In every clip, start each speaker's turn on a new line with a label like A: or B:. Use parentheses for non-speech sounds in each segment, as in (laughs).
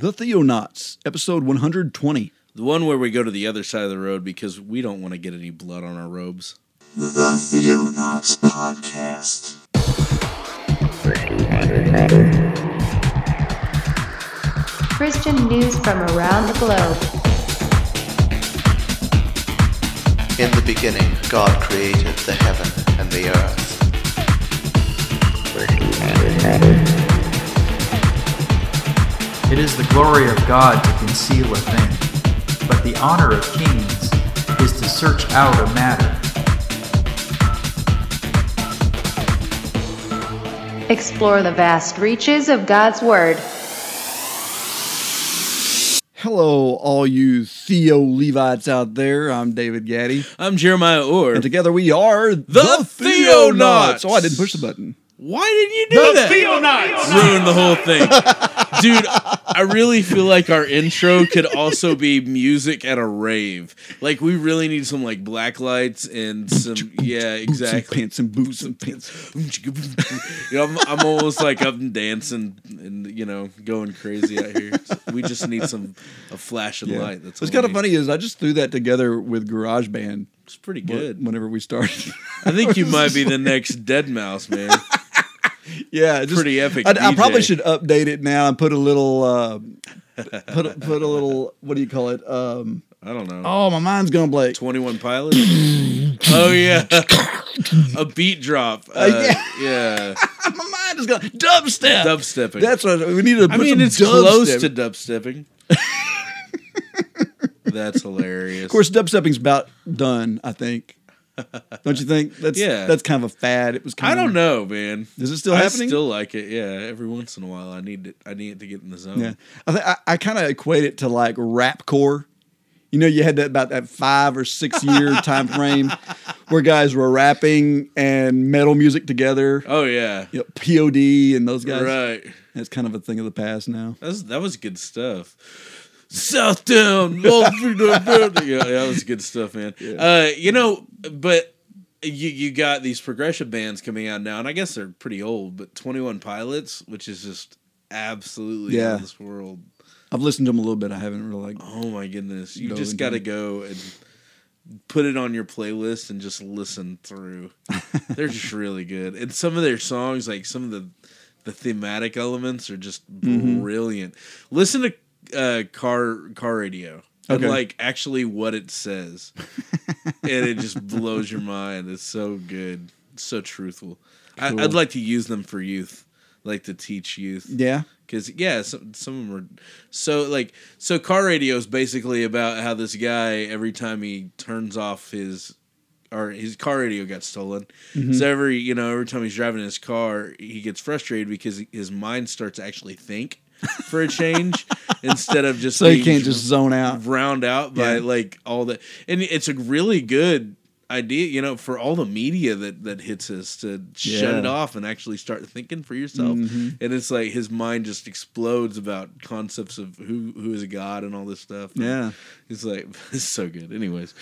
A: The Theonauts, episode 120.
B: The one where we go to the other side of the road because we don't want to get any blood on our robes.
C: The Theonauts Podcast.
D: Christian news from around the globe.
E: In the beginning, God created the heaven and the earth.
F: It is the glory of God to conceal a thing, but the honor of kings is to search out a matter.
D: Explore the vast reaches of God's Word.
A: Hello, all you Theo Levites out there. I'm David Gaddy.
B: I'm Jeremiah Orr.
A: And together we are the,
B: Theonauts.
A: Oh, I didn't push the button.
B: Why didn't you do that? Ruined the whole thing. (laughs) Dude, I really feel like our intro could also be music at a rave. Like we really need some like black lights and some yeah, exactly.
A: pants and boots and pants.
B: You know, I'm, I'm almost like up and dancing and you know going crazy out here. We just need some a flash of
A: Yeah.
B: light. That's
A: What's kind of funny is I just threw that together with GarageBand
B: It's pretty good.
A: whenever we started.
B: I think you might be the (laughs) next Deadmau5 man.
A: Yeah, just,
B: Pretty epic
A: I, I probably should update it now and put a little, uh, put a, put a little. What do you call it? Um,
B: I don't know.
A: oh, my mind's gonna blank.
B: Twenty One Pilots. (coughs) oh yeah, a beat drop. Uh, yeah, (laughs)
A: my mind is gonna dubstep.
B: dubstepping.
A: That's what we need to.
B: I mean, it's close to dubstepping. (laughs) That's hilarious.
A: Of course, dubstepping's about done. I think. (laughs) Don't you think? That's
B: Yeah.
A: That's kind of a fad. It was. Kind
B: I don't know, man.
A: Is it still
B: I
A: happening?
B: still like it. Yeah, every once in a while, I need it. I need it to get in the zone.
A: Yeah, I think I, I kind of equate it to like rap core. You know, you had that about that five or six (laughs) year time frame where guys were rapping and metal music together.
B: Oh yeah.
A: You know, POD and those guys.
B: Right.
A: That's kind of a thing of the past now.
B: That's, that was good stuff. Southtown, Wall (laughs) Street, Building. yeah, that was good stuff, man. Uh, you know, but you you got these progressive bands coming out now, and I guess they're pretty old. But Twenty One Pilots, which is just absolutely
A: Yeah.
B: this world.
A: I've listened to them a little bit. I haven't really like.
B: Oh my goodness, you just got to go and put it on your playlist and just listen through. (laughs) They're just really good, and some of their songs, like some of the the thematic elements, are just
A: Mm-hmm.
B: brilliant. Listen to uh, car car radio. And like actually what it says, (laughs) and it just blows your mind. It's so good, so truthful. I,
A: Cool.
B: I'd like to use them for youth, like to teach youth
A: Yeah.
B: because yeah, some some of them are so like so. Car radio is basically about how this guy every time he turns off his or his car radio got stolen.
A: Mm-hmm.
B: So every you know every time he's driving his car, he gets frustrated because his mind starts to actually think for a change (laughs) instead of just
A: So you can't just zone out.
B: round out by
A: Yeah.
B: like all the and it's a really good idea you know for all the media that that hits us to shut it off and actually start thinking for yourself
A: Mhm.
B: and it's like his mind just explodes about concepts of who who is a god and all this stuff And
A: Yeah.
B: it's like (laughs) it's so good anyways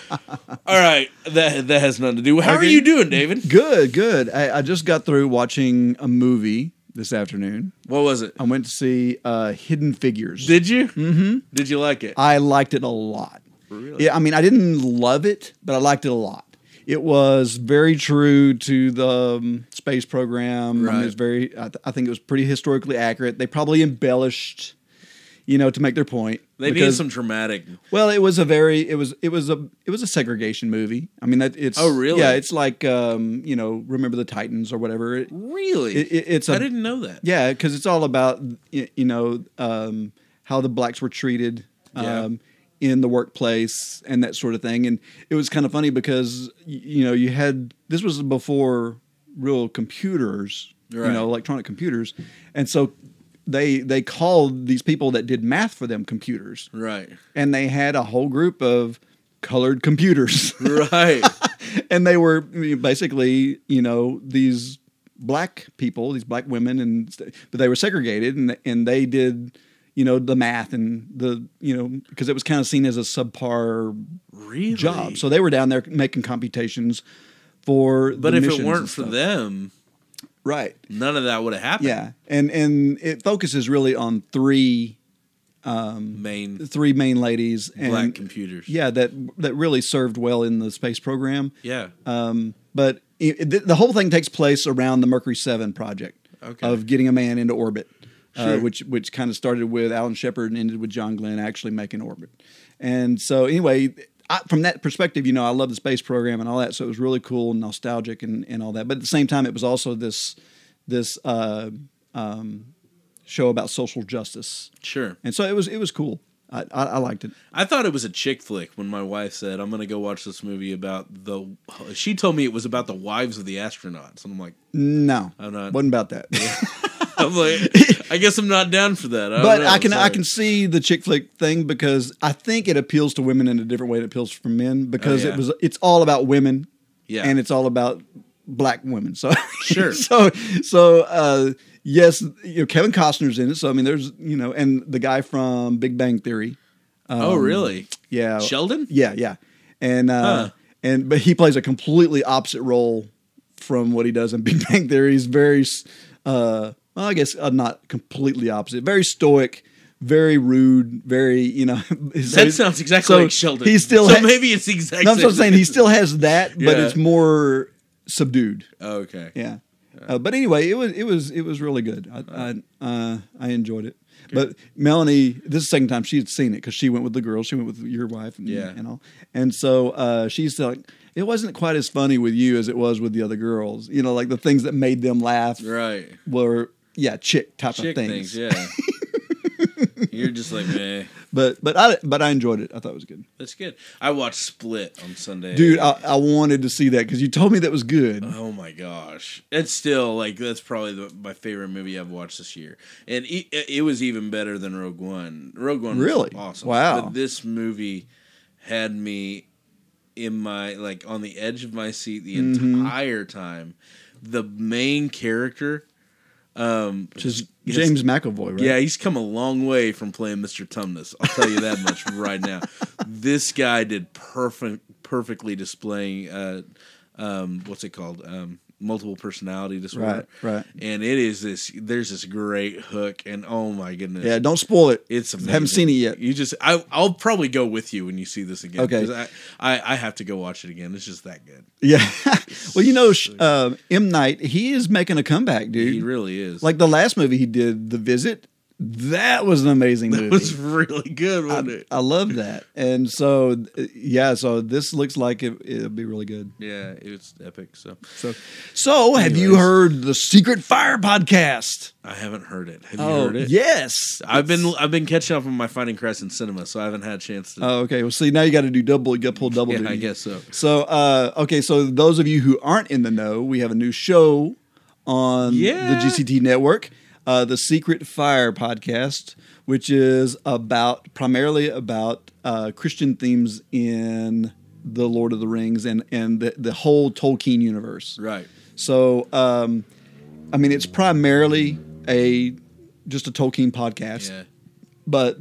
B: (laughs) all right that that has nothing to do with how are you doing david
A: Good. Good. I, I just got through watching a movie this afternoon.
B: what was it
A: I went to see uh, Hidden Figures.
B: did you mm-hmm. did you like it
A: I liked it a lot.
B: Really?
A: Yeah, I mean, I didn't love it, but I liked it a lot. It was very true to the um, space program. I mean,
B: Right.
A: it's very. I, th- I think it was pretty historically accurate. They probably embellished, you know, to make their point.
B: they
A: because-
B: some dramatic
A: Well, it was a very. It was. It was a. It was a segregation movie. I mean, that it's.
B: Oh, really?
A: Yeah, it's like um, you know, remember the Titans or whatever. It,
B: really
A: it, it- it's
B: i didn't know that
A: Yeah, because it's all about you know um, how the blacks were treated
B: Yeah.
A: um, in the workplace and that sort of thing. And it was kind of funny because you know you had this was before real computers, you know, electronic computers, and so they they called these people that did math for them computers,
B: right
A: and they had a whole group of colored computers. (laughs)
B: right
A: and they were basically, you know, these black people, these black women, and but they were segregated, and and they did, you know, the math and the, you know, because it was kind of seen as a subpar
B: really
A: job. So they were down there making computations for.
B: But if it weren't for them,
A: right?
B: none of that would have happened.
A: Yeah, and and it focuses really on three
B: Main
A: three main ladies and
B: black computers.
A: yeah that that really served well in the space program.
B: Yeah.
A: Um, but it, the, the whole thing takes place around the Mercury Seven project
B: Okay.
A: of getting a man into orbit, uh, which which kind of started with Alan Shepard and ended with John Glenn actually making orbit. And so anyway, I, from that perspective, you know, I love the space program and all that, so it was really cool and nostalgic and, and all that. But at the same time, it was also this this uh, um, show about social justice,
B: Sure.
A: and so it was it was cool. I, I, I liked it.
B: I thought it was a chick flick when my wife said, "I'm going to go watch this movie about the." She told me it was about the wives of the astronauts, and I'm like,
A: No,
B: I'm not-
A: wasn't about that. (laughs)
B: I'm like, (laughs) I guess I'm not down for that. I
A: but
B: know,
A: I can I can see the chick flick thing because I think it appeals to women in a different way it appeals for men because
B: Oh, yeah.
A: it was it's all about women
B: Yeah.
A: and it's all about black women. So
B: Sure. (laughs)
A: so so uh, yes, you know Kevin Costner's in it. So I mean, there's you know, and the guy from Big Bang Theory.
B: oh, really?
A: Yeah,
B: Sheldon?
A: Yeah, yeah, and uh,
B: Huh.
A: and but he plays a completely opposite role from what he does in Big (laughs) Bang Theory. He's very, uh, well, I guess uh, not completely opposite. Very stoic, very rude, very you know. (laughs)
B: That sounds exactly
A: so
B: like Sheldon.
A: He still
B: so
A: ha-
B: maybe it's exactly. exact.
A: No, I'm saying he still has that, but it's more subdued.
B: Oh, okay.
A: Yeah. Uh, but anyway, it was it was it was really good. I I, uh, I enjoyed it. But Melanie, this is the second time she'd seen it because she went with the girls. She went with your wife, and,
B: Yeah.
A: and all. And so uh, she's like, it wasn't quite as funny with you as it was with the other girls. You know, like the things that made them laugh
B: Right.
A: were yeah, chick type
B: Chick
A: of things.
B: things. Yeah. (laughs) You're just like, meh.
A: But but I but I enjoyed it. I thought it was good,
B: That's good. I watched Split on Sunday.
A: dude. I, I wanted to see that because you told me that was good.
B: Oh my gosh! It's still like that's probably the, my favorite movie I've watched this year, and it, it was even better than Rogue One. Rogue One, was
A: Really?
B: awesome.
A: Wow.
B: But this movie had me in my like on the edge of my seat the
A: Mm-hmm.
B: entire time. The main character, um,
A: Which is. James McAvoy, right?
B: Yeah, he's come a long way from playing Mr. Tumnus. I'll tell you that much (laughs) right now. This guy did perfect, perfectly displaying uh, um, what's it called? Um, multiple personality disorder.
A: Right, right.
B: And it is this. There's this great hook, and oh my goodness,
A: Yeah, don't spoil it.
B: it's amazing.
A: Haven't seen it yet.
B: You just, I, I'll probably go with you when you see this again.
A: Okay.
B: I, I, I have to go watch it again. It's just that good.
A: Yeah. (laughs) well, you know, uh, M Night, he is making a comeback, dude.
B: He really is.
A: like the last movie he did, The Visit. That was an amazing movie.
B: it was really good, wasn't
A: I,
B: it?
A: I love that, and so yeah, so this looks like it, it'll be really good.
B: yeah, it was epic. So
A: So, so have you heard the Secret Fire podcast?
B: I haven't heard it. Have you
A: Oh,
B: heard it?
A: yes.
B: I've been I've been catching up on my Finding Christ in Cinema, so I haven't had a chance to.
A: Oh, okay. Well, see, now you got to do double. You got to pull double
B: yeah,
A: duty.
B: I guess so.
A: So, uh, okay, so those of you who aren't in the know, we have a new show on
B: Yeah.
A: the GCT network, uh, the Secret Fire podcast, which is about primarily about uh, Christian themes in the Lord of the Rings and and the, the whole Tolkien universe.
B: Right.
A: So, um, I mean, it's primarily a just a Tolkien podcast,
B: Yeah.
A: but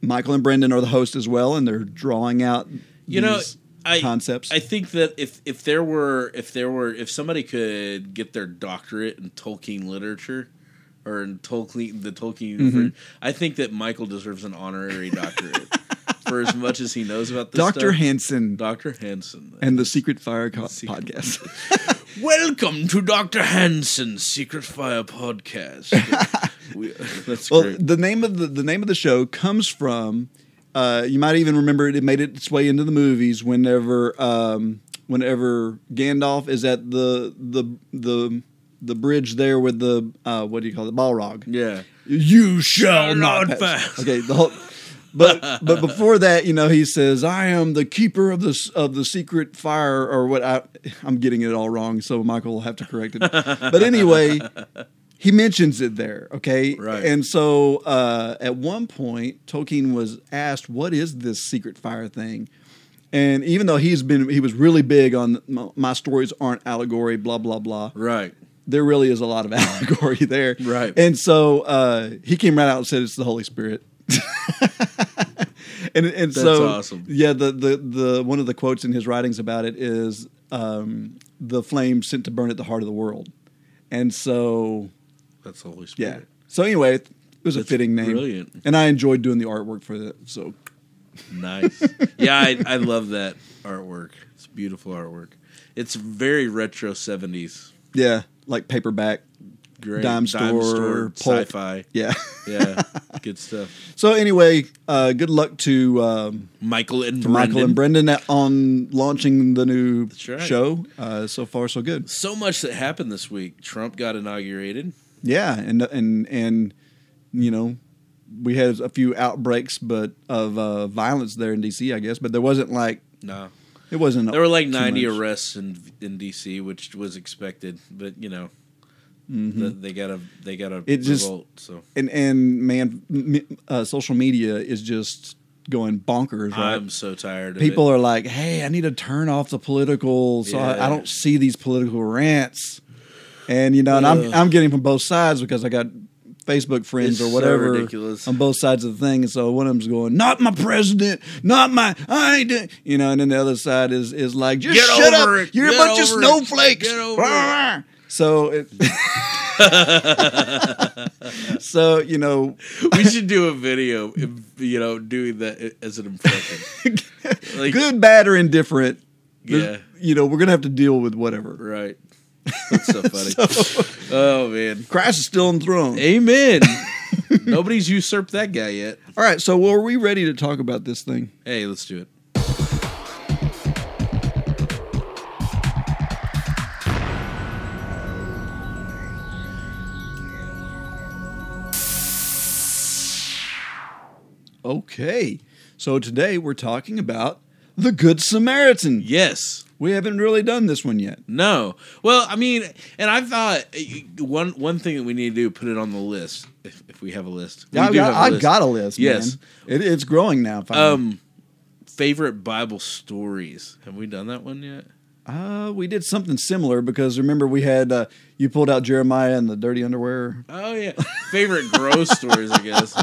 A: Michael and Brendan are the host as well, and they're drawing out
B: You know, I
A: concepts.
B: I think that if if there were if there were if somebody could get their doctorate in Tolkien literature or in Tolkien the Tolkien
A: Mm-hmm.
B: universe, I think that Michael deserves an honorary doctorate (laughs) for as much as he knows about this
A: Dr.
B: stuff.
A: Hansen
B: Dr. Hansen.
A: and the Secret Fire co-
B: Secret-
A: podcast. (laughs)
B: Welcome to Dr. Hansen's Secret Fire podcast. (laughs) we, that's
A: well,
B: great.
A: the name of the the name of the show comes from. Uh, you might even remember it. It made its way into the movies whenever um, whenever Gandalf is at the the the the bridge there with the uh, what do you call it Balrog.
B: Yeah.
A: You shall not
B: not
A: pass.
B: pass.
A: Okay, the whole. But but before that, you know, he says, "I am the keeper of the of the secret fire," or what? I, I'm getting it all wrong, so Michael will have to correct it. But anyway, he mentions it there. Okay,
B: Right.
A: And so uh, at one point, Tolkien was asked, "What is this secret fire thing?" And even though he's been, he was really big on my, my stories aren't allegory, blah blah blah
B: Right.
A: There really is a lot of (laughs) allegory there.
B: Right.
A: And so uh, he came right out and said it's the Holy Spirit. (laughs) and and
B: That's
A: so
B: awesome.
A: yeah, the, the the one of the quotes in his writings about it is um, the flame sent to burn at the heart of the world. And so
B: That's the Holy
A: yeah. So anyway, it was a fitting name.
B: brilliant.
A: And I enjoyed doing the artwork for that. So
B: Nice. yeah, I, I love that artwork. It's beautiful artwork. It's very retro 70s.
A: yeah, like paperback.
B: Great.
A: Dime store, pulp.
B: sci-fi.
A: Yeah.
B: Yeah, good stuff. (laughs)
A: so anyway, uh, good luck to um,
B: Michael and
A: to Michael and
B: Brendan.
A: Brendan on launching the new
B: right.
A: show. Uh, so far, so good.
B: So much that happened this week. Trump got inaugurated.
A: Yeah, and and and you know, we had a few outbreaks, but of uh, violence there in DC, I guess. But there wasn't like
B: No,
A: it wasn't.
B: there were like 90
A: much.
B: arrests in in DC, which was expected. But you know, the, they got to they got
A: Mm-hmm. It just-
B: revolt. So
A: and and man, uh, social media is just going bonkers. Right?
B: I'm so tired. of
A: People
B: it.
A: are like, "Hey, I need to turn off the political, so I,
B: Yeah.
A: I don't see these political rants." And you know, and I'm I'm getting from both sides because I got Facebook friends
B: It's
A: or
B: so
A: whatever
B: ridiculous.
A: on both sides of the thing. And so one of them's going, "Not my president, not my I ain't," do-" you know, and then the other side is is like, "Just
B: Get
A: shut up,
B: it.
A: you're
B: Get
A: a bunch of snowflakes."
B: Get over
A: Blah. (laughs) So, it, (laughs) so you know,
B: we should do a video, you know, doing that as an impression. (laughs) Like-
A: good, bad, or indifferent.
B: Yeah.
A: you know, we're gonna have to deal with whatever.
B: Right. That's so funny. (laughs) oh man.
A: Christ is still on the throne.
B: Amen. (laughs) Nobody's usurped that guy yet.
A: All right, so well, are we ready to talk about this thing?
B: Hey, let's do it.
A: Okay, so today we're talking about the Good Samaritan.
B: Yes.
A: We haven't really done this one yet.
B: No. Well, I mean, and I thought uh, one one thing that we need to do put it on the list if, if we have a list. We
A: I've
B: do
A: got,
B: have a
A: I've
B: list.
A: got a list.
B: Yes.
A: It, it's growing now. Finally.
B: Um, favorite Bible stories. Have we done that one yet?
A: Uh, we did something similar because remember we had uh, you pulled out Jeremiah and the dirty underwear.
B: Oh yeah, favorite gross (laughs) stories, I guess.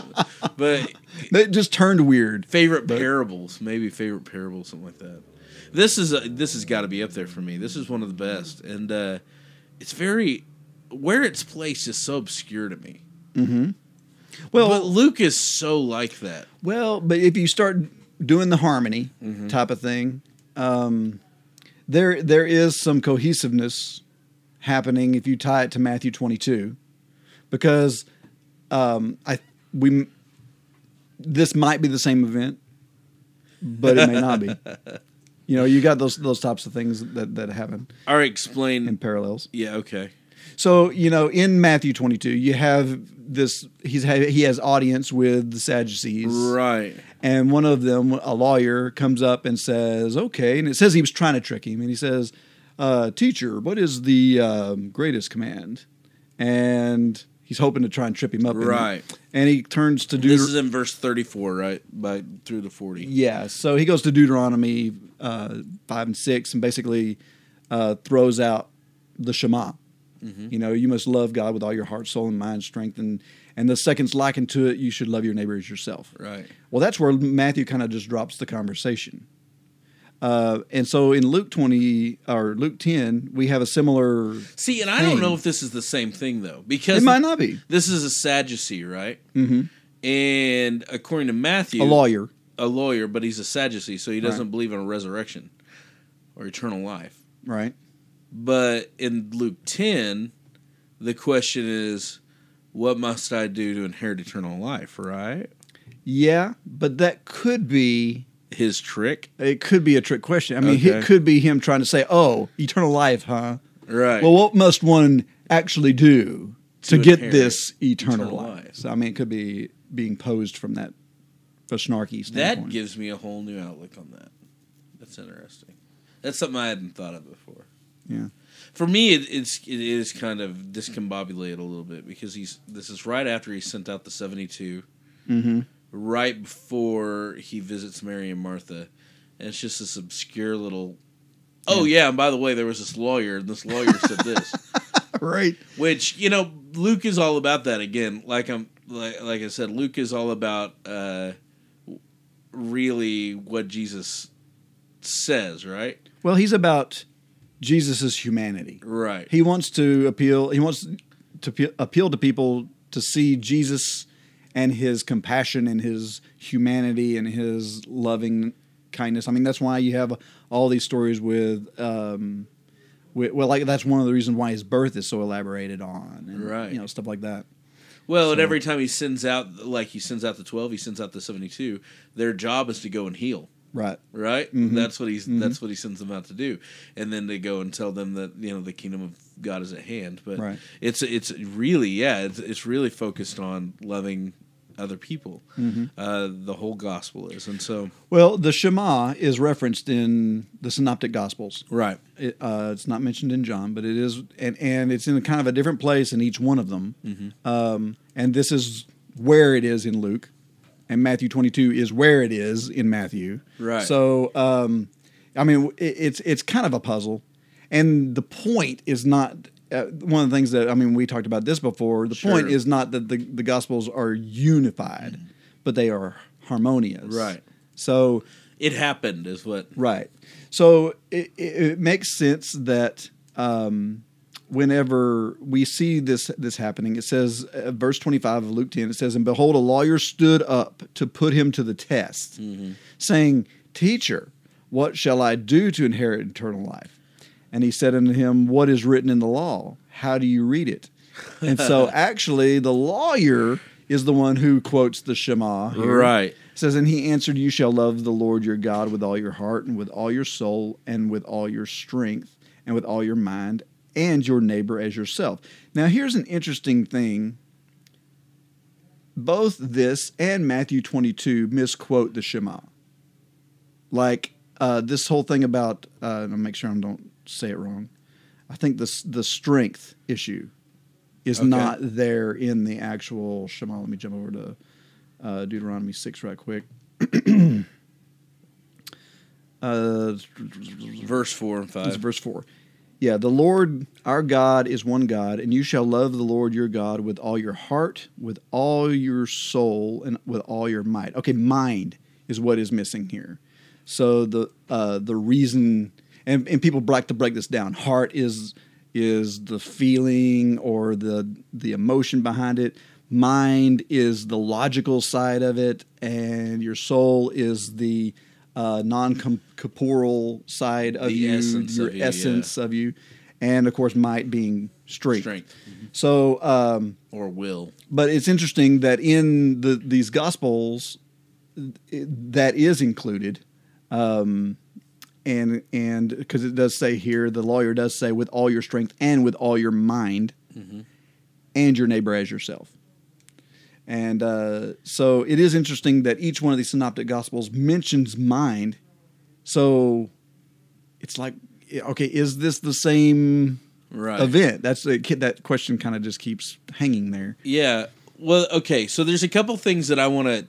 B: But
A: It just turned weird.
B: favorite
A: But-
B: parables, maybe favorite parables, something like that. This is a, this has got to be up there for me. This is one of the best, and uh, it's very where it's placed is so obscure to me.
A: Well,
B: but Luke is so like that.
A: Well, but if you start doing the harmony
B: Mm-hmm.
A: type of thing, um, there there is some cohesiveness happening if you tie it to Matthew 22, because um, I we this might be the same event, but it may not be. (laughs) You know, you got those those types of things that that happen
B: All right, explain.
A: in parallels.
B: yeah, okay.
A: So you know, in Matthew 22, you have this. He's he has audience with the Sadducees,
B: Right.
A: And one of them, a lawyer, comes up and says, "Okay," and it says he was trying to trick him, and he says, uh, "Teacher, what is the um, greatest command?" And he's hoping to try and trip him up.
B: Right.
A: And he turns to
B: Deuteronomy.
A: This
B: is in verse thirty-four, right? By through the forty.
A: yeah, so he goes to Deuteronomy uh, five and six, and basically uh, throws out the Shema. You know, you must love God with all your heart, soul, and mind, strength, and and the second's likened to it. You should love your neighbor as yourself.
B: Right.
A: Well, that's where Matthew kind of just drops the conversation. Uh, and so in Luke twenty or Luke ten, we have a similar.
B: See, and I don't know if this is the same thing though, because
A: It might not be
B: This is a Sadducee, right? Mm-hmm. And according to Matthew,
A: a lawyer.
B: a lawyer, but he's a Sadducee, so he doesn't
A: Right.
B: believe in a resurrection or eternal life.
A: Right.
B: But in Luke 10, the question is, what must I do to inherit eternal life, right?
A: Yeah, but that could be
B: His trick?
A: it could be a trick question. I mean,
B: Okay.
A: it could be him trying to say, "Oh, eternal life, huh?
B: Right.
A: Well, what must one actually do to,
B: To
A: get this eternal,
B: eternal
A: life?
B: life.
A: So, I mean, it could be being posed from that a snarky standpoint.
B: that gives me a whole new outlook on that. That's interesting. That's something I hadn't thought of before.
A: yeah.
B: For me, it, it's it is kind of discombobulated a little bit because he's this is right after he sent out the seventy
A: Mm-hmm.
B: right before he visits Mary and Martha, and it's just this obscure little. Oh yeah, and by the way, there was this lawyer, and this lawyer said this, (laughs)
A: Right.
B: which you know, Luke is all about that again. Like I'm, like, like I said, Luke is all about uh, really what Jesus says, right?
A: Well, he's about Jesus' humanity.
B: Right.
A: He wants to appeal. He wants to pe- appeal to people to see Jesus and his compassion and his humanity and his loving kindness. I mean, that's why you have all these stories with, um, with well, like that's one of the reasons why his birth is so elaborated on, and,
B: Right.
A: You know, stuff like that.
B: Well, and every time he sends out, like he sends out the twelve, he sends out the seventy-two. Their job is to go and heal.
A: Right.
B: right?
A: Mm-hmm.
B: That's what he's that's what he sends them out to do, and then they go and tell them that you know the kingdom of God is at hand. But
A: Right.
B: it's it's really yeah, it's, it's really focused on loving other people.
A: Mm-hmm.
B: Uh, the whole gospel is, and so
A: Well, the Shema is referenced in the Synoptic Gospels.
B: right,
A: It, uh, it's not mentioned in John, but it is, and and it's in kind of a different place in each one of them.
B: Mm-hmm.
A: Um, and this is where it is in Luke, and Matthew twenty two is where it is in Matthew.
B: Right.
A: So, um, I mean, it, it's it's kind of a puzzle, and the point is not. Uh, one of the things that I mean, we talked about this before. The point is not that the, the Gospels are unified, but they are harmonious.
B: Right.
A: So
B: it happened is what
A: Right. So it, it, it makes sense that um, whenever we see this this happening, it says, uh, verse twenty five of Luke ten, it says, "And behold, a lawyer stood up to put him to the test, saying, Teacher, what shall I do to inherit eternal life?" And he said unto him, What is written in the law? How do you read it? And so, (laughs) actually, the lawyer is the one who quotes the Shema. here.
B: right.
A: It says, And he answered, You shall love the Lord your God with all your heart, and with all your soul, and with all your strength, and with all your mind, and your neighbor as yourself. Now, here's an interesting thing. Both this and Matthew 22 misquote the Shema. Like uh, this whole thing about, uh, and I'll make sure I don't say it wrong. I think the, the strength issue is
B: Okay.
A: not there in the actual Shema. Let me jump over to uh, Deuteronomy 6 right quick. (clears throat) uh,
B: Verse four and
A: it's
B: five.
A: verse 4. Yeah, the Lord our God is one God, and you shall love the Lord your God with all your heart, with all your soul, and with all your might. Okay, mind is what is missing here. So the uh, the reason, and, and people like to break this down. Heart is is the feeling or the the emotion behind it. Mind is the logical side of it, and your soul is the uh, non-corporeal side of
B: The
A: you,
B: essence
A: your
B: of you, yeah.
A: essence of you, and of course, might being strength.
B: Strength
A: So, um,
B: or will.
A: but it's interesting that in the these gospels, it, that is included, um, and and because it does say here, the lawyer does say with all your strength and with all your mind, and your neighbor as yourself. And uh, so it is interesting that each one of these synoptic gospels mentions mind. So it's like, okay, is this the same
B: Right.
A: event? That's that question kind of just keeps hanging there.
B: Yeah. Well, okay. So there's a couple things that I want to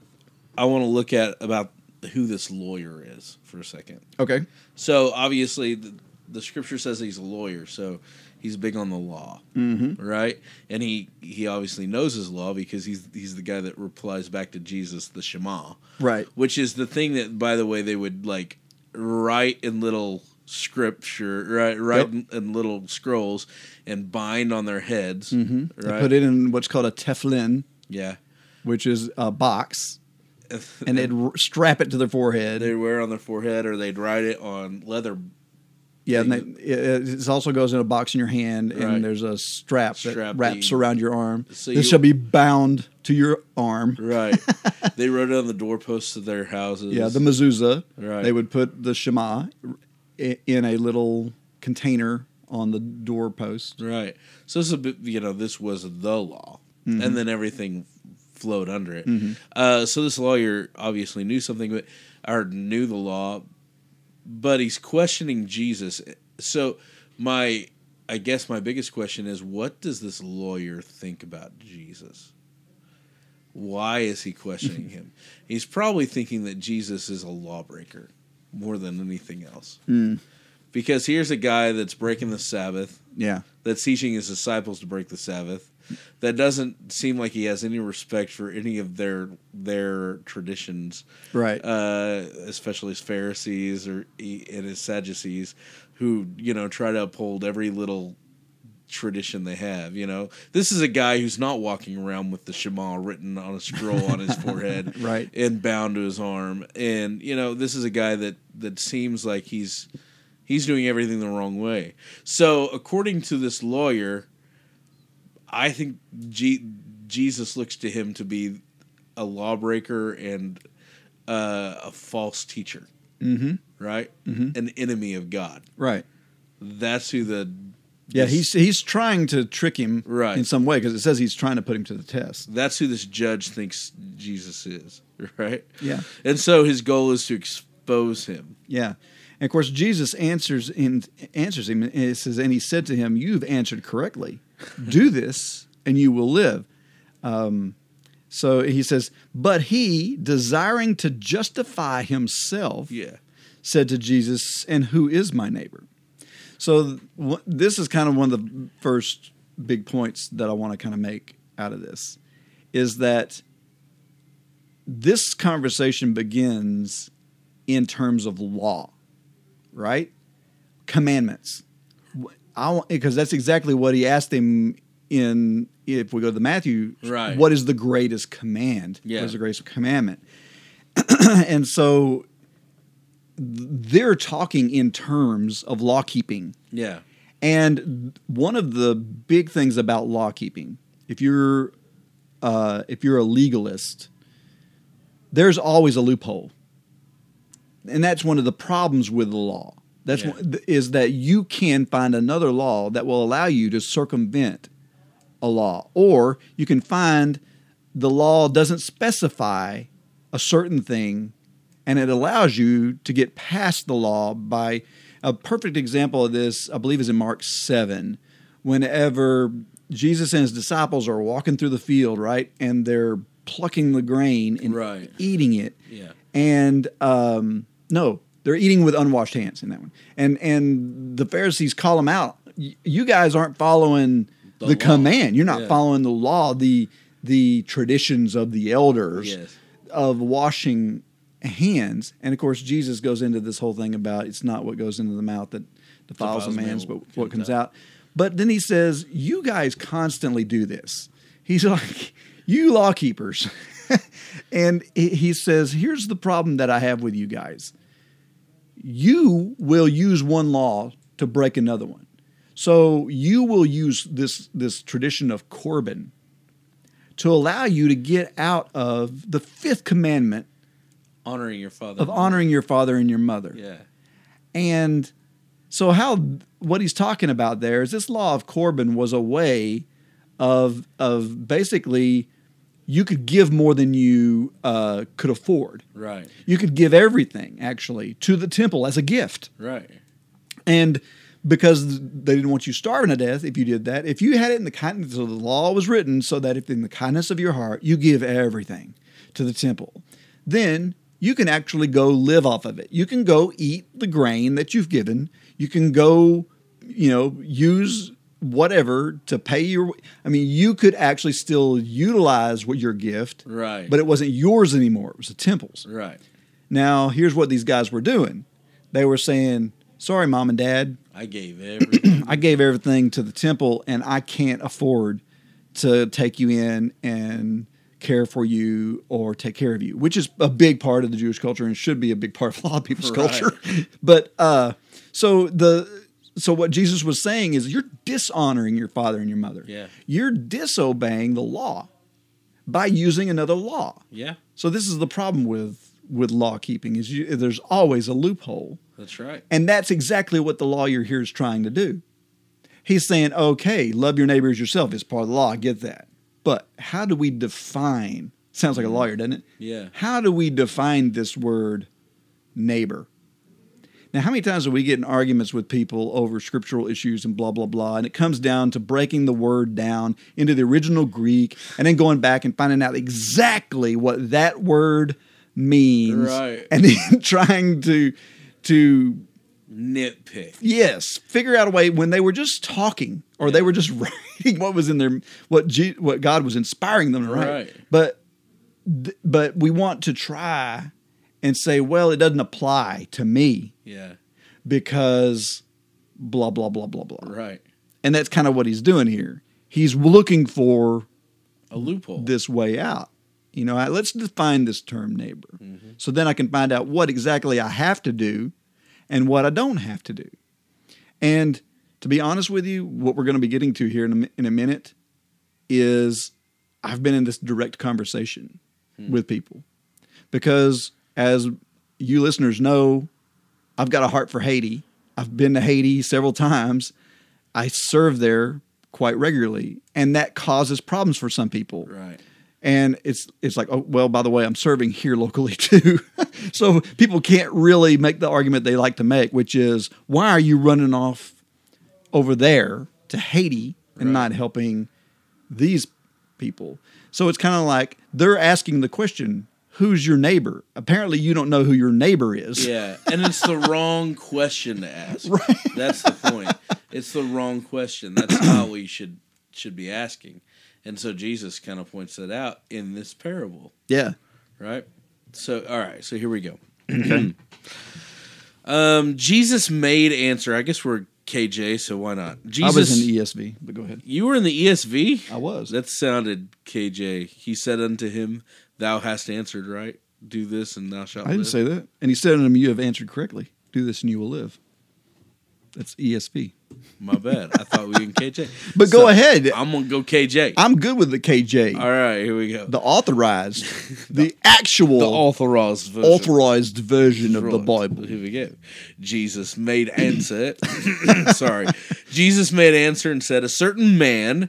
B: I want to look at about who this lawyer is for a second.
A: Okay.
B: So obviously, the, the scripture says he's a lawyer, so he's big on the law, mm-hmm. right? And he he obviously knows his law because he's he's the guy that replies back to Jesus the Shema,
A: Right.
B: which is the thing that, by the way, they would like write in little scripture, right? Write in, in little scrolls and bind on their heads,
A: Mm-hmm. They put it in what's called a tefillin,
B: yeah.
A: which is a box, (laughs) and they'd strap it to their forehead.
B: They'd wear it on their forehead, or they'd write it on leather
A: yeah, and they, it, it also goes in a box in your hand, and
B: Right.
A: there's a strap, that
B: Strap
A: wraps
B: the-
A: around your arm.
B: So
A: this
B: you-
A: shall be bound to your arm.
B: Right. (laughs) they wrote it on the doorposts of their houses.
A: Yeah, the mezuzah.
B: Right.
A: They would put the Shema i- in a little container on the doorpost.
B: right. So this is a bit, you know, this was the law,
A: Mm-hmm.
B: and then everything flowed under it. Uh, so this lawyer obviously knew something, but or knew the law, but he's questioning Jesus. So my, I guess my biggest question is, what does this lawyer think about Jesus? Why is he questioning (laughs) him? He's probably thinking that Jesus is a lawbreaker more than anything else.
A: Mm.
B: Because here's a guy that's breaking the Sabbath,
A: Yeah.
B: that's teaching his disciples to break the Sabbath, that doesn't seem like he has any respect for any of their their traditions,
A: Right.
B: uh, especially his Pharisees or and his Sadducees, who you know try to uphold every little tradition they have. You know, this is a guy who's not walking around with the Shema written on a scroll on his (laughs) forehead,
A: Right.
B: and bound to his arm. And you know, this is a guy that that seems like he's he's doing everything the wrong way. So, according to this lawyer, I think G- Jesus looks to him to be a lawbreaker and uh, a false teacher,
A: Mm-hmm.
B: right? An enemy of God.
A: Right.
B: That's who the
A: Yeah,
B: this-
A: he's he's trying to trick him
B: Right.
A: in some way because it says he's trying to put him to the test.
B: that's who this judge thinks Jesus is, (laughs) right?
A: Yeah.
B: And so his goal is to expose him.
A: Yeah. And of course Jesus answers in answers him and it says, and he said to him, You've answered correctly. Do (laughs) this and you will live. Um, so he says, But he, desiring to justify himself,
B: Yeah.
A: said to Jesus, And who is my neighbor? So this is kind of one of the first big points that I want to kind of make out of this is that this conversation begins in terms of law, right? Commandments. Because that's exactly what he asked him in if we go to the Matthew,
B: Right.
A: what is the greatest command?
B: Yeah.
A: What is the greatest commandment? (clears throat) and so they're talking in terms of law keeping.
B: Yeah.
A: And one of the big things about law keeping, if you're uh, if you're a legalist, there's always a loophole, and that's one of the problems with the law. That's
B: Yeah.
A: one, is that you can find another law that will allow you to circumvent a law, or you can find the law doesn't specify a certain thing and it allows you to get past the law by a perfect example of this i believe is in mark 7 whenever jesus and his disciples are walking through the field right and they're plucking the grain and
B: Right.
A: eating it
B: Yeah.
A: and um, no they're eating with unwashed hands in that one and and the pharisees call them out you guys aren't following the,
B: law.
A: command you're not
B: Yeah.
A: following the law the the traditions of the elders
B: Yes.
A: of washing hands. And of course, Jesus goes into this whole thing about it's not what goes into the mouth that defiles a
B: Defiles a man,
A: man's, but
B: what comes
A: comes out. But then he says, You guys constantly do this. He's (laughs) like, You law keepers. (laughs) and he he says, Here's the problem that I have with you guys. You will use one law to break another one. So you will use this this tradition of Corban to allow you to get out of the fifth commandment
B: Honoring your father.
A: of honoring your father and your mother.
B: Yeah.
A: And so how what he's talking about there is this law of Corban was a way of of basically you could give more than you uh, could afford.
B: Right.
A: You could give everything actually to the temple as a gift.
B: Right.
A: And because they didn't want you starving to death if you did that, if you had it in the kindness of the law was written so that if in the kindness of your heart you give everything to the temple, then you can actually go live off of it. You can go eat the grain that you've given. You can go, you know, use whatever to pay your I mean, you could actually still utilize what your gift,
B: Right.
A: but it wasn't yours anymore. It was the temple's.
B: Right.
A: Now, here's what these guys were doing. They were saying, "Sorry, mom and dad, (clears throat)
B: I gave everything. (clears throat)
A: I gave everything to the temple, and I can't afford to take you in and care for you or take care of you," which is a big part of the Jewish culture and should be a big part of a lot of people's (laughs)
B: Right.
A: culture. (laughs) But uh, so the so what Jesus was saying is, you're dishonoring your father and your mother.
B: Yeah.
A: You're disobeying the law by using another law.
B: yeah.
A: So this is the problem with with law keeping is you, there's always a loophole.
B: That's right.
A: And that's exactly what the lawyer here is trying to do. He's saying, okay, love your neighbor as yourself is part of the law. I get that. But how do we define? Sounds like a mm-hmm. lawyer, doesn't it?
B: Yeah.
A: How do we define this word neighbor? Now, how many times do we get in arguments with people over scriptural issues and blah, blah, blah? And it comes down to breaking the word down into the original Greek and then going back and finding out exactly what that word means.
B: Right.
A: And then (laughs) trying to, to
B: Nitpick.
A: Yes, figure out a way when they were just talking or they were just (laughs) writing what was in their what G, what God was inspiring them to write.
B: Right.
A: But but we want to try and say, well, it doesn't apply to me
B: Yeah.
A: because blah blah blah blah blah.
B: Right.
A: and that's kind of what he's doing here. He's looking for
B: A loophole.
A: this way out. You know, I, let's define this term neighbor. Mm-hmm. So then I can find out what exactly I have to do and what I don't have to do. And to be honest with you, what we're going to be getting to here in a, in a minute is I've been in this direct conversation hmm. with people because as you listeners know, I've got a heart for Haiti. I've been to Haiti several times. I serve there quite regularly, and that causes problems for some people
B: right.
A: and it's it's like oh well by the way i'm serving here (laughs) locally too (laughs) so people can't really make the argument they like to make which is why are you running off over there to haiti and
B: Right.
A: not helping these people so it's kind of like they're asking the question who's your neighbor apparently you don't know who your neighbor is
B: Yeah, and it's the (laughs) wrong question to ask.
A: Right.
B: That's the point. It's the wrong question. That's how we should should be asking. And so Jesus kind of points that out in this parable,
A: yeah
B: right? So all right, so here we go. (clears throat) um Jesus made answer. I guess we're KJ, so why not? Jesus
A: i was in esv but go ahead
B: You were in the ESV?
A: i was
B: That sounded KJ. He said unto him, Thou hast answered, right? Do this and thou shalt
A: i didn't
B: live.
A: say that and he said unto him you have answered correctly do this and you will live that's esv
B: My bad. I thought we were in KJ.
A: But go ahead.
B: I'm gonna go KJ.
A: I'm good with the KJ.
B: All right, here we go.
A: The authorized, (laughs) the actual
B: The authorized version.
A: authorized version of the Bible.
B: Here we go. Jesus made answer. (coughs) sorry. (coughs) Jesus made answer and said, A certain man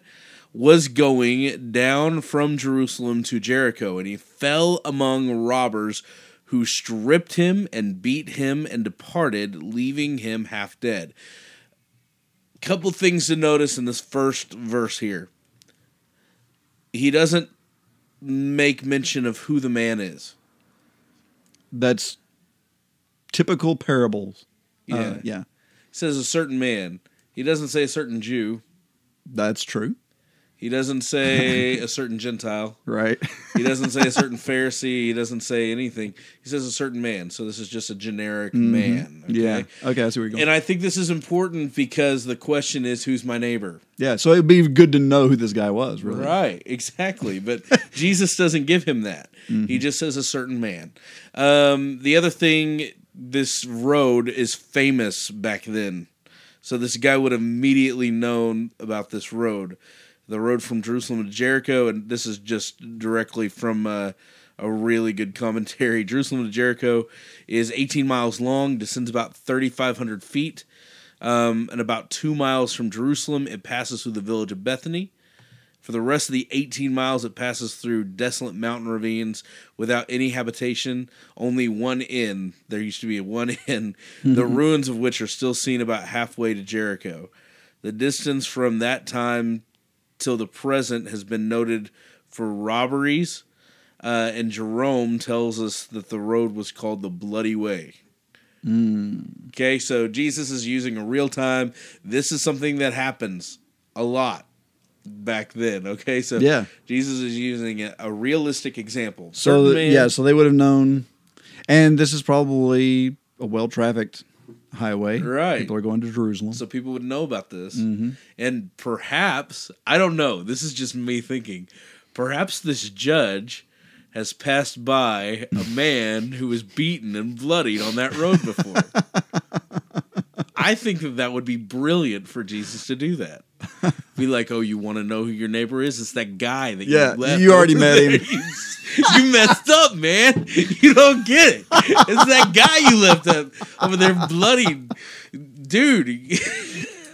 B: was going down from Jerusalem to Jericho, and he fell among robbers who stripped him and beat him and departed, leaving him half dead. Couple things to notice in this first verse here. He doesn't make mention of who the man is.
A: That's typical parables. Uh,
B: Yeah.
A: yeah,
B: He says a certain man. He doesn't say a certain Jew.
A: that's true.
B: He doesn't say a certain Gentile. (laughs)
A: Right.
B: He doesn't say a certain Pharisee. He doesn't say anything. He says a certain man. So this is just a generic man. Okay?
A: Mm-hmm. Yeah. Okay, see where you're going.
B: And I think this is important because the question is who's my neighbor?
A: yeah, so it'd be good to know who this guy was, really.
B: Right, exactly. But (laughs) Jesus doesn't give him that.
A: Mm-hmm.
B: He just says a certain man. Um, the other thing, this road is famous back then. So this guy would have immediately known about this road. The road from Jerusalem to Jericho, and this is just directly from uh, a really good commentary. (laughs) Jerusalem to Jericho is 18 miles long, descends about 3,500 feet. Um, and about two miles from Jerusalem, it passes through the village of Bethany. For the rest of the 18 miles, it passes through desolate mountain ravines without any habitation, only one inn. There used to be one (laughs) inn, the ruins of which are still seen about halfway to Jericho. The distance from that time till the present has been noted for robberies, uh, and Jerome tells us that the road was called the Bloody Way. Okay, so Jesus is using a real time. This is something that happens a lot back then. Okay, so
A: Yeah.
B: Jesus is using a, a realistic example.
A: So
B: man-
A: yeah, so they would have known, and this is probably a well-trafficked highway.
B: Right.
A: People are going to Jerusalem.
B: so people would know about this,
A: Mm-hmm.
B: and perhaps I don't know. This is just me thinking. Perhaps this judge has passed by a man who was beaten and bloodied on that road before. (laughs) I think that that would be brilliant for Jesus to do that. (laughs) Be like, oh, you want to know who your neighbor is? It's that guy that
A: Yeah,
B: you left.
A: you already met
B: there.
A: him.
B: You, (laughs) you messed up, man. You don't get it. It's that guy you left up over there, bloody dude. (laughs)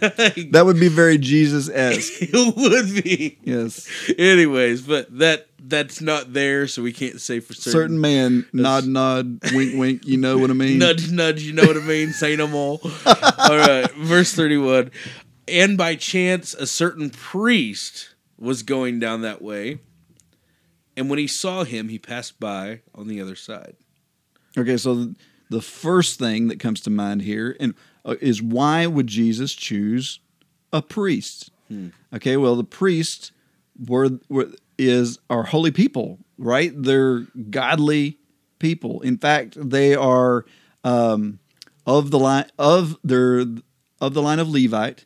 B: (laughs)
A: that would be very Jesus-esque. (laughs)
B: it would be.
A: yes.
B: Anyways, but that that's not there, so we can't say for certain.
A: Certain man, nod, nod, wink, wink. You know what I mean?
B: nudge, nudge. You know what I mean? Say no more. (laughs) All right, verse thirty-one. And by chance, a certain priest was going down that way, and when he saw him, he passed by on the other side.
A: Okay, so the first thing that comes to mind here and is why would Jesus choose a priest? Okay, well, the priests were, were is are holy people, right? They're godly people. In fact, they are um, of the line of their of the line of Levite,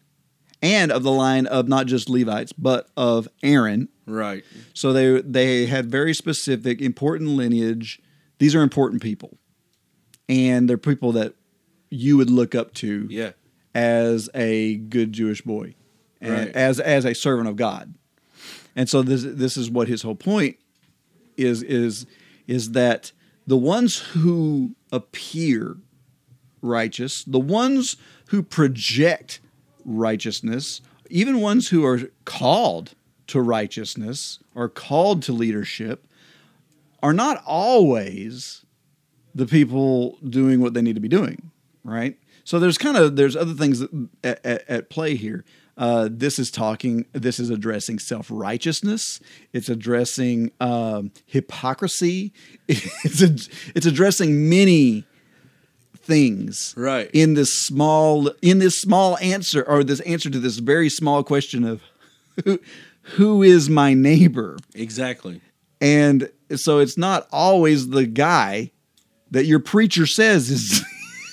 A: and of the line of not just Levites, but of Aaron.
B: Right.
A: So they they had very specific, important lineage. These are important people, and they're people that you would look up to
B: Yeah.
A: as a good Jewish boy, and
B: Right.
A: as as a servant of God. And so this this is what his whole point is is is that the ones who appear righteous, the ones who project righteousness, even ones who are called to righteousness or called to leadership, are not always the people doing what they need to be doing, right? So there's kind of there's other things at, at, at play here. Uh, this is talking. This is addressing self righteousness. It's addressing um, hypocrisy. (laughs) It's a, it's addressing many things
B: Right.
A: in this small in this small answer or this answer to this very small question of who, who is my neighbor
B: Exactly.
A: and so it's not always the guy that your preacher says is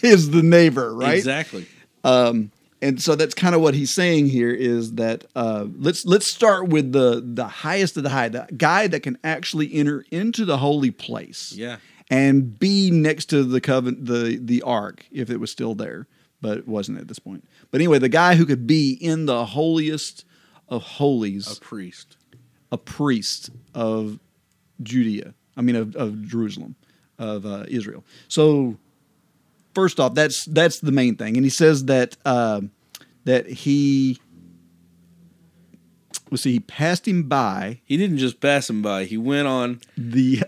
A: (laughs) is the neighbor right
B: Exactly.
A: Um, and so that's kind of what he's saying here is that uh, let's let's start with the the highest of the high, the guy that can actually enter into the holy place,
B: Yeah.
A: and be next to the covenant, the the ark, if it was still there, but it wasn't at this point. But anyway, the guy who could be in the holiest of holies,
B: A priest.
A: a priest of Judea, I mean of, of Jerusalem, of uh, Israel. So first off, that's that's the main thing, and he says that uh, that he let's see, he passed him by
B: He didn't just pass him by. He went on
A: the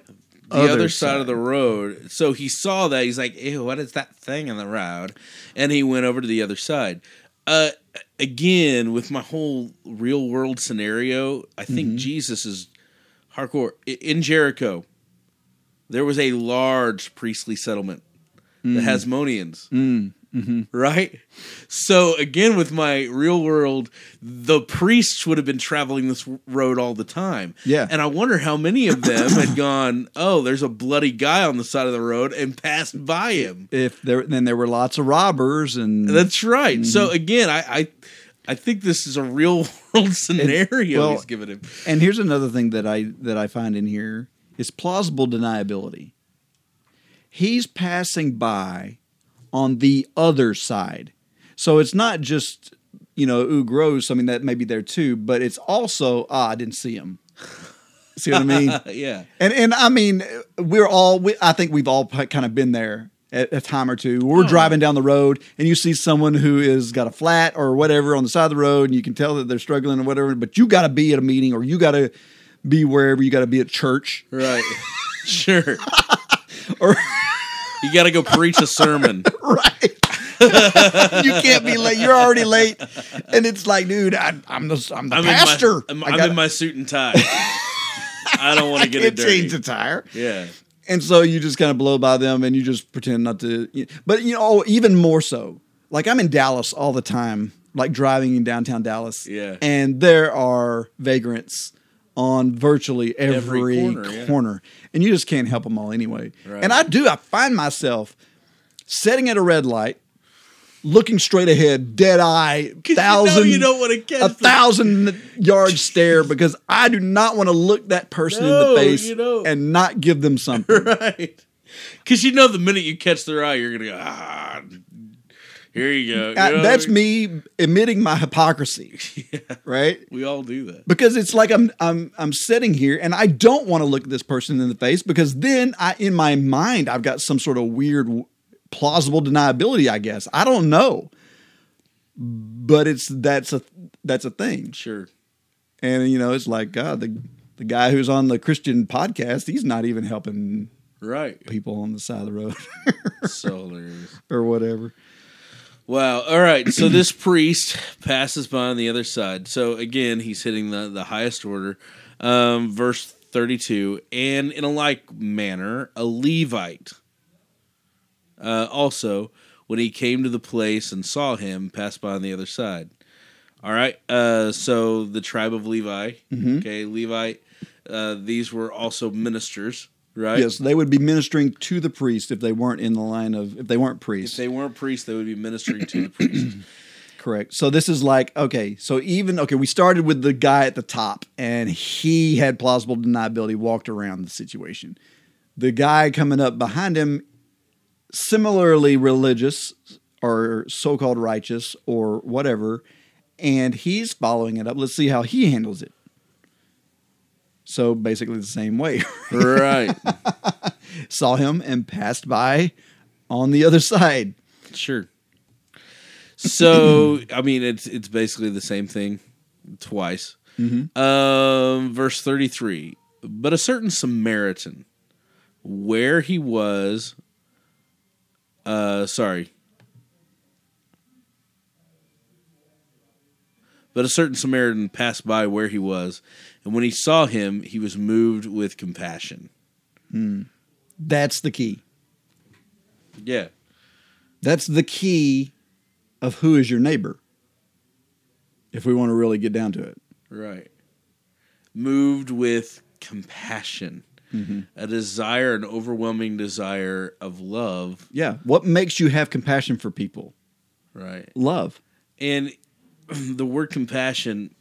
B: the other, side, of the road. So he saw that. He's like, "Ew, what is that thing on the road?" And he went over to the other side. Uh, again, with my whole real world scenario, I think Jesus is hardcore. In Jericho, there was a large priestly settlement, the mm. Hasmoneans. Mm. Mm-hmm. Right? So, again, with my real world, the priests would have been traveling this road all the time.
A: Yeah.
B: And I wonder how many of them had (coughs) gone, oh, there's a bloody guy on the side of the road and passed by him.
A: If there, then there were lots of robbers, and
B: That's right. So, mm-hmm. again, I, I I think this is a real (laughs) world scenario
A: well,
B: he's given him.
A: And here's another thing that I that I find in here is plausible deniability. He's passing by on the other side. So it's not just, you know, ooh gross, I mean that may be there too, but it's also ah, I didn't see him. (laughs) See what I mean? (laughs)
B: yeah.
A: And and I mean, we're all. We, I think we've all kind of been there at a time or two.
B: Oh.
A: We're driving down the road, and you see someone who is got a flat or whatever on the side of the road, and you can tell that they're struggling or whatever. But you got to be at a meeting, or you got to be wherever you got to be at church,
B: Right. (laughs) sure.
A: Or
B: You got to go preach a sermon. (laughs)
A: right. you can't be late. You're already late, and it's like, dude, I, I'm the I'm the
B: I'm
A: pastor.
B: In my, I'm, I'm in my suit and tie. I don't want to (laughs) get it dirty.
A: change the tire.
B: Yeah.
A: And so you just kind of blow by them and you just pretend not to. But, you know, even more so, like I'm in Dallas all the time, like driving in downtown Dallas.
B: Yeah.
A: And there are vagrants on virtually every,
B: Every
A: corner,
B: corner, yeah.
A: And you just can't help them all anyway.
B: Right.
A: And I do, I find myself sitting at a red light, looking straight ahead, dead eye, thousand,
B: you know you don't want to catch
A: a
B: the-
A: thousand yard stare because I do not want to look that person in the face
B: you don't.
A: and not give them something. (laughs)
B: right. Because you know the minute you catch their eye, you're gonna go ah. Here you go. You
A: Uh,
B: know
A: that's
B: I mean?
A: me emitting my hypocrisy, (laughs) right?
B: We all do that.
A: Because it's like I'm I'm I'm sitting here and I don't want to look this person in the face because then I in my mind I've got some sort of weird plausible deniability, I guess. I don't know. But it's that's a that's a thing.
B: Sure.
A: And you know, it's like God, the the guy who's on the Christian podcast, he's not even helping
B: Right.
A: people on the side of the road
B: so hilarious. (laughs)
A: or whatever.
B: Wow. All right. So this (clears throat) priest passes by on the other side. So again, he's hitting the, the highest order. Um, verse 32. And in a like manner, a Levite uh, also, when he came to the place and saw him, passed by on the other side. All right. Uh, so the tribe of Levi. Okay. Levite. Uh, these were also ministers, right?
A: Yes, they would be ministering to the priest if they weren't in the line of if they weren't priests.
B: If they weren't priests, they would be ministering to the priest. (clears throat)
A: Correct. So this is like okay. So even okay, we started with the guy at the top, and he had plausible deniability, walked around the situation. The guy coming up behind him, similarly religious or so-called righteous or whatever, and he's following it up. Let's see how he handles it. So basically the same way. (laughs)
B: Right.
A: Saw him and passed by on the other side.
B: Sure. So I mean, it's it's basically the same thing twice. Um, verse thirty three. But a certain Samaritan, where he was, uh, sorry. But a certain Samaritan passed by where he was, and when he saw him, he was moved with compassion. Hmm.
A: That's the key.
B: Yeah.
A: That's the key of who is your neighbor. If we want to really get down to it.
B: Right. Moved with compassion, mm-hmm. a desire, an overwhelming desire of love.
A: Yeah. What makes you have compassion for people?
B: Right.
A: Love.
B: And (clears throat) the word compassion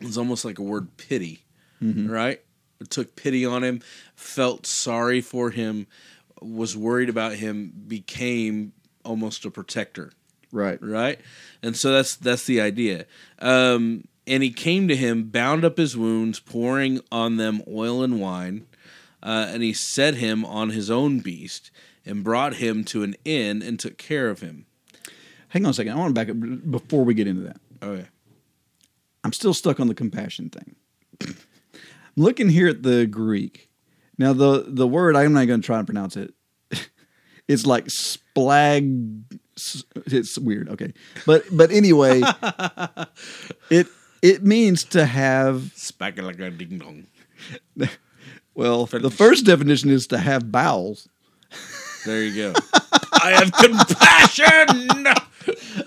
B: is almost like a word pity, right? It took pity on him, felt sorry for him, was worried about him, became almost a protector.
A: Right.
B: right? And so that's that's the idea. Um, and he came to him, bound up his wounds, pouring on them oil and wine, uh, and he set him on his own beast and brought him to an inn and took care of him.
A: Hang on a second. I want to back up before we get into that.
B: Okay.
A: I'm still stuck on the compassion thing. I'm looking here at the Greek. Now the the word I'm not going to try and pronounce it. (laughs) It's like splag. It's weird. Okay, but but anyway, (laughs) it it means to have.
B: Ding dong.
A: Well, the first definition is to have bowels.
B: There you go. I have compassion.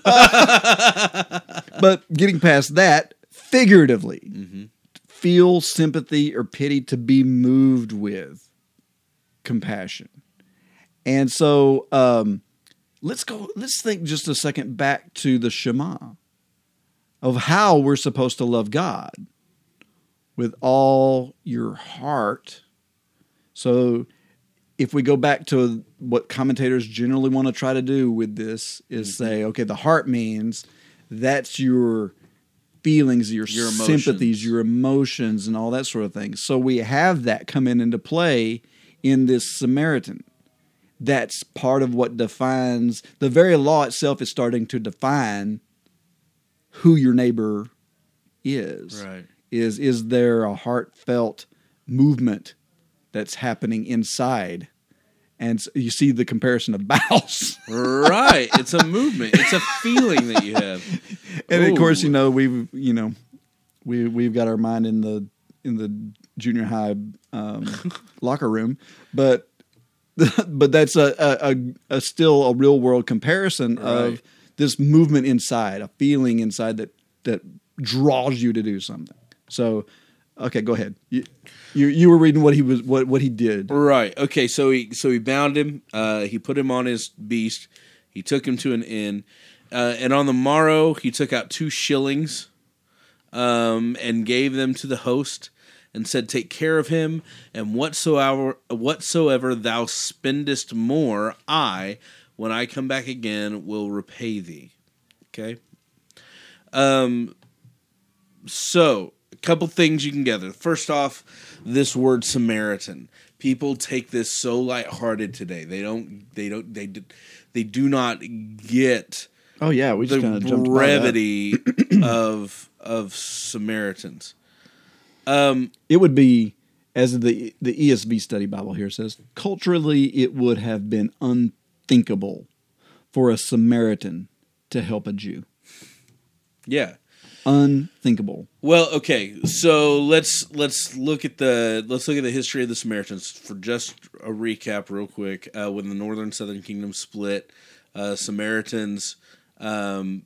B: (laughs)
A: But getting past that, figuratively, feel sympathy or pity to be moved with compassion. And so um, let's go, let's think just a second back to the Shema of how we're supposed to love God with all your heart. So if we go back to what commentators generally want to try to do with this is say, okay, the heart means that's your feelings, your,
B: Your
A: sympathies, your emotions, and all that sort of thing. So we have that coming into play in this Samaritan. That's part of what defines the very law itself is starting to define who your neighbor is.
B: Right.
A: Is is there a heartfelt movement that's happening inside? And you see the comparison of (laughs) bowels.
B: right. It's a movement. It's a feeling that you have.
A: and of course, you know we've you know we we've got our mind in the in the junior high um, (laughs) locker room, but (laughs) but that's a, a, a, still a real world comparison of this movement inside, a feeling inside that that draws you to do something. So, okay, go ahead. You you, you were reading what he was what what he did.
B: Right. Okay. So he so he bound him. Uh, he put him on his beast. He took him to an inn, uh, and on the morrow he took out two shillings, um, and gave them to the host, and said, "Take care of him, and whatsoever whatsoever thou spendest more, I, when I come back again, will repay thee." Okay. Um. So a couple things you can gather. First off, this word Samaritan. People take this so lighthearted today. They don't. They don't. They do, they do not get
A: Oh yeah, we just kind
B: the
A: of jumped by that.
B: brevity (clears throat) of of Samaritans. Um.
A: It would be as the the ESV study Bible here says, culturally it would have been unthinkable for a Samaritan to help a Jew.
B: Yeah.
A: Unthinkable.
B: Well, okay. So let's let's look at the let's look at the history of the Samaritans for just a recap, real quick. Uh, when the northern southern kingdom split, uh, Samaritans um,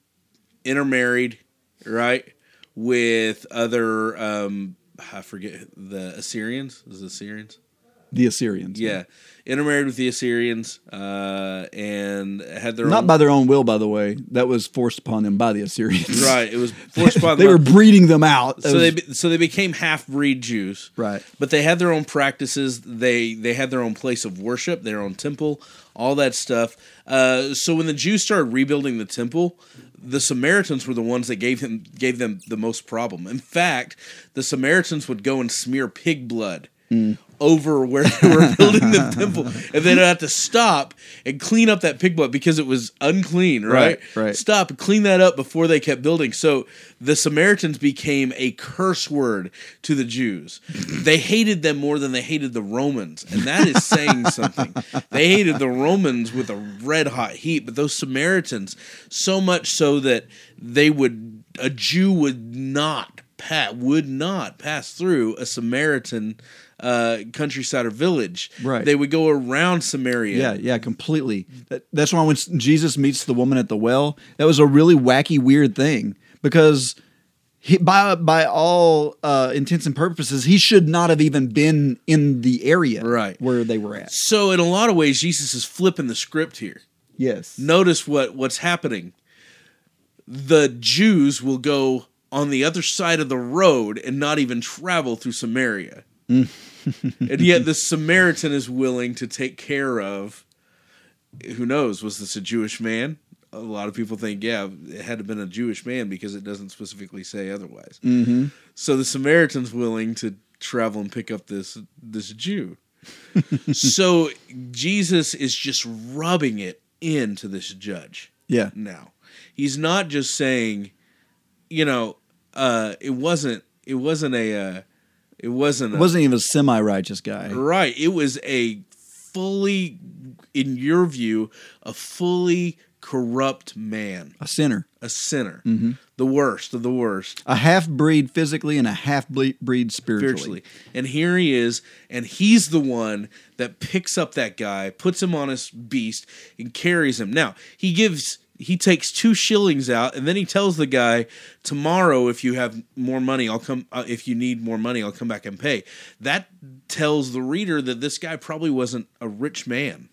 B: intermarried, right, with other um, I forget the Assyrians. Is it Assyrians?
A: The Assyrians.
B: Yeah, intermarried with the Assyrians, uh, and had their
A: Not
B: own.
A: by their own will, by the way. That was forced upon them by the Assyrians.
B: right, it was forced upon them. (laughs)
A: they
B: them.
A: were breeding them out.
B: so
A: as-
B: they so they became half breed Jews.
A: Right.
B: But they had their own practices. They they had their own place of worship, their own temple, all that stuff. Uh, so when the Jews started rebuilding the temple, the Samaritans were the ones that gave him gave them the most problem. In fact, the Samaritans would go and smear pig blood. Over where they were (laughs) building the temple, and they'd have to stop and clean up that pig blood because it was unclean, right?
A: Right, right.
B: Stop and clean that up before they kept building. So the Samaritans became a curse word to the Jews. They hated them more than they hated the Romans, and that is saying (laughs) something. They hated the Romans with a red hot heat, but those Samaritans so much so that they would a Jew would not pat would not pass through a Samaritan uh, countryside or village.
A: Right.
B: They would go around Samaria.
A: Yeah, yeah, completely. That, that's why when Jesus meets the woman at the well, that was a really wacky, weird thing because he, by by all uh, intents and purposes, he should not have even been in the area
B: Right.
A: where they were at.
B: So in a lot of ways, Jesus is flipping the script here.
A: Yes.
B: Notice what what's happening. The Jews will go on the other side of the road and not even travel through Samaria. And yet the Samaritan is willing to take care of who knows, was this a Jewish man? A lot of people think, yeah, it had to have been a Jewish man because it doesn't specifically say otherwise.
A: Mm-hmm.
B: So the Samaritan's willing to travel and pick up this this Jew. (laughs) so Jesus is just rubbing it into this judge
A: Yeah.
B: now. He's not just saying, you know, uh, it wasn't it wasn't a uh, it wasn't
A: It
B: a,
A: wasn't even a semi-righteous guy.
B: right. It was a fully, in your view, a fully corrupt man,
A: A sinner.
B: a sinner,
A: Mm-hmm.
B: the worst of the worst.
A: A half-breed physically and a half-breed spiritually.
B: spiritually. And here he is, and he's the one that picks up that guy, puts him on his beast, and carries him. Now, he gives he takes two shillings out and then he tells the guy tomorrow if you have more money i'll come uh, if you need more money i'll come back and pay that tells the reader that this guy probably wasn't a rich man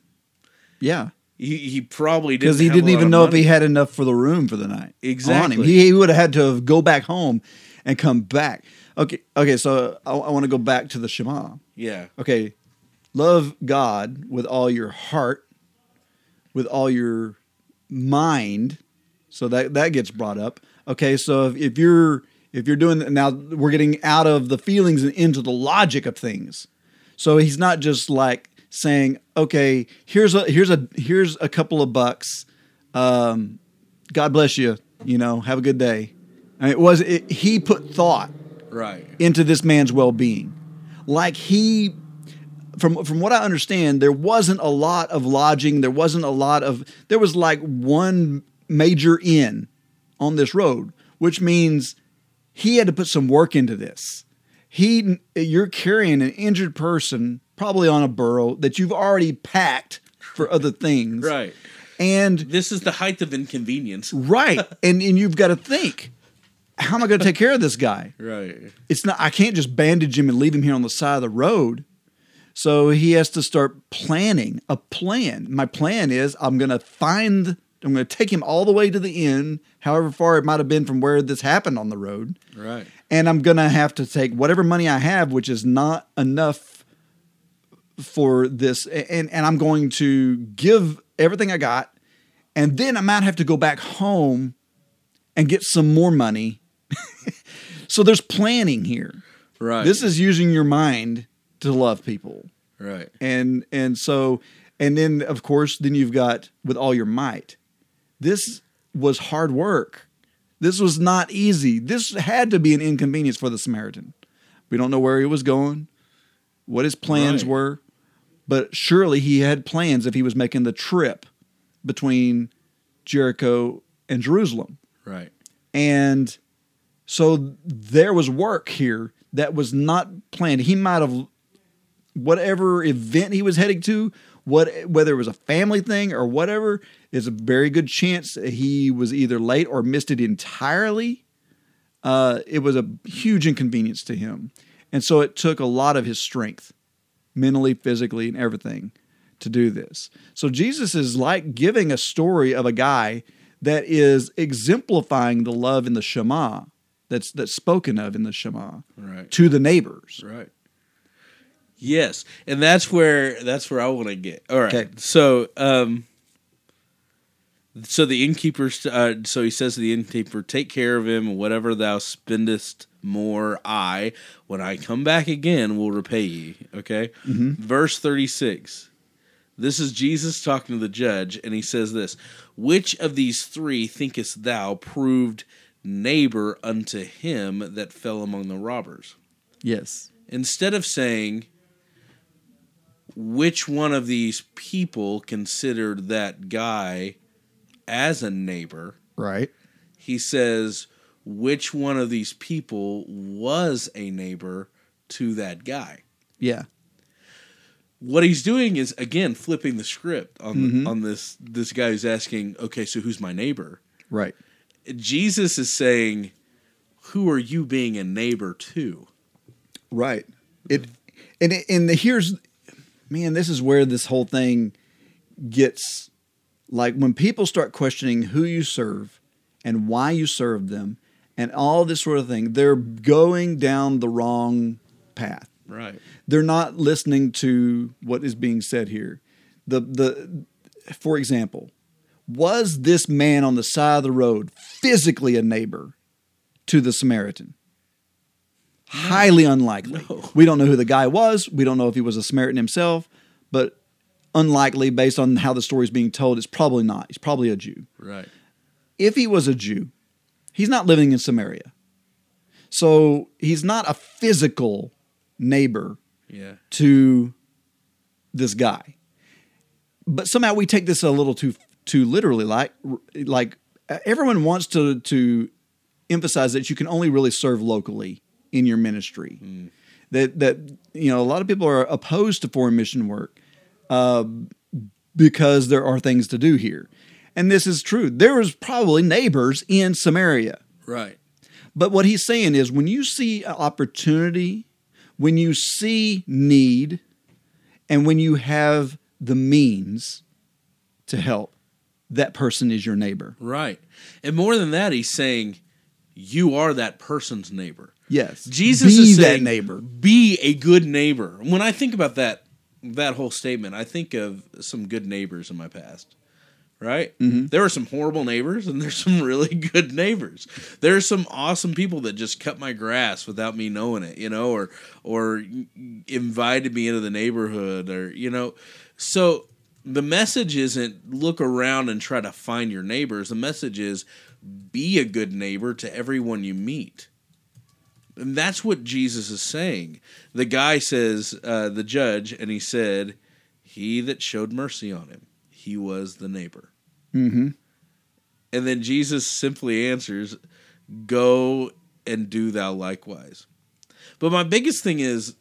A: Yeah.
B: he, he probably didn't
A: Because he didn't even know if he had enough for the room for the night.
B: Exactly.
A: He, he would have had to go back home and come back. Okay. Okay. So I, I want to go back to the Shema.
B: yeah
A: Okay. Love God with all your heart, with all your mind. So that that gets brought up. Okay. So if, if you're if you're doing now, we're getting out of the feelings and into the logic of things. So he's not just like saying, okay, here's a here's a here's a couple of bucks. Um, God bless you. You know, have a good day. I mean, it was it, he put thought
B: right
A: into this man's well-being. Like he from from what I understand, there wasn't a lot of lodging, there wasn't a lot of there was like one major inn on this road, which means he had to put some work into this. He you're carrying an injured person probably on a burro that you've already packed for other things.
B: right
A: And
B: this is the height of inconvenience
A: right, (laughs) and and you've got to think how am I going to take care of this guy?
B: right
A: it's not I can't just bandage him and leave him here on the side of the road. So he has to start planning a plan. My plan is I'm going to find I'm going to take him all the way to the inn, however far it might have been from where this happened on the road,
B: right
A: and I'm going to have to take whatever money I have, which is not enough for this and and I'm going to give everything I got and then I might have to go back home and get some more money. (laughs) so there's planning here.
B: right
A: This is using your mind to love people.
B: right
A: And and so and then of course then you've got with all your might. This was hard work. This was not easy. This had to be an inconvenience for the Samaritan. We don't know where he was going, what his plans
B: Right.
A: were, but surely he had plans if he was making the trip between Jericho and Jerusalem.
B: right
A: And so there was work here that was not planned. He might have whatever event he was heading to, what whether it was a family thing or whatever, is a very good chance he was either late or missed it entirely. Uh, it was a huge inconvenience to him, and so it took a lot of his strength mentally, physically, and everything to do this. So Jesus is like giving a story of a guy that is exemplifying the love in the Shema that's that's spoken of in the Shema
B: Right.
A: to the neighbors.
B: Right. Yes, and that's where that's where I want to get. All right.
A: Okay.
B: So, um, so the innkeeper, uh, so he says to the innkeeper, "Take care of him, and whatever thou spendest more, I, when I come back again, will repay ye." Okay. Verse thirty six. This is Jesus talking to the judge, and he says this: Which of these three thinkest thou proved neighbor unto him that fell among the robbers?
A: Yes.
B: instead of saying which one of these people considered that guy as a neighbor,
A: Right.
B: he says which one of these people was a neighbor to that guy.
A: Yeah.
B: What he's doing is again flipping the script on mm-hmm. on this this guy who's asking, okay, so who's my neighbor?
A: Right.
B: Jesus is saying, who are you being a neighbor to?
A: Right. It and it, and the, here's man, this is where this whole thing gets like when people start questioning who you serve and why you serve them and all this sort of thing, they're going down the wrong path.
B: Right.
A: They're not listening to what is being said here. The the for example, was this man on the side of the road physically a neighbor to the Samaritan? Highly unlikely.
B: No.
A: We don't know who the guy was. We don't know if he was a Samaritan himself, but unlikely based on how the story is being told. It's probably not. He's probably a Jew.
B: Right.
A: If he was a Jew, he's not living in Samaria. So he's not a physical neighbor
B: Yeah.
A: to this guy. But somehow we take this a little too too literally. Like like everyone wants to to emphasize that you can only really serve locally in your ministry. That that you know a lot of people are opposed to foreign mission work uh, because there are things to do here, and this is true. There was probably neighbors in Samaria.
B: Right.
A: But what he's saying is when you see opportunity, when you see need, and when you have the means to help, that person is your neighbor.
B: Right. And more than that, he's saying you are that person's neighbor.
A: Yes.
B: Jesus
A: be
B: is
A: that
B: saying
A: neighbor.
B: Be a good neighbor. When I think about that that whole statement, I think of some good neighbors in my past. Right? Mm-hmm. There are some horrible neighbors and there's (laughs) some really good neighbors. There's some awesome people that just cut my grass without me knowing it, you know, or or invited me into the neighborhood or you know. So the message isn't look around and try to find your neighbors. The message is be a good neighbor to everyone you meet. And that's what Jesus is saying. The guy says, uh, the judge, and he said, He that showed mercy on him, he was the neighbor.
A: Mm-hmm.
B: And then Jesus simply answers, Go and do thou likewise. But my biggest thing is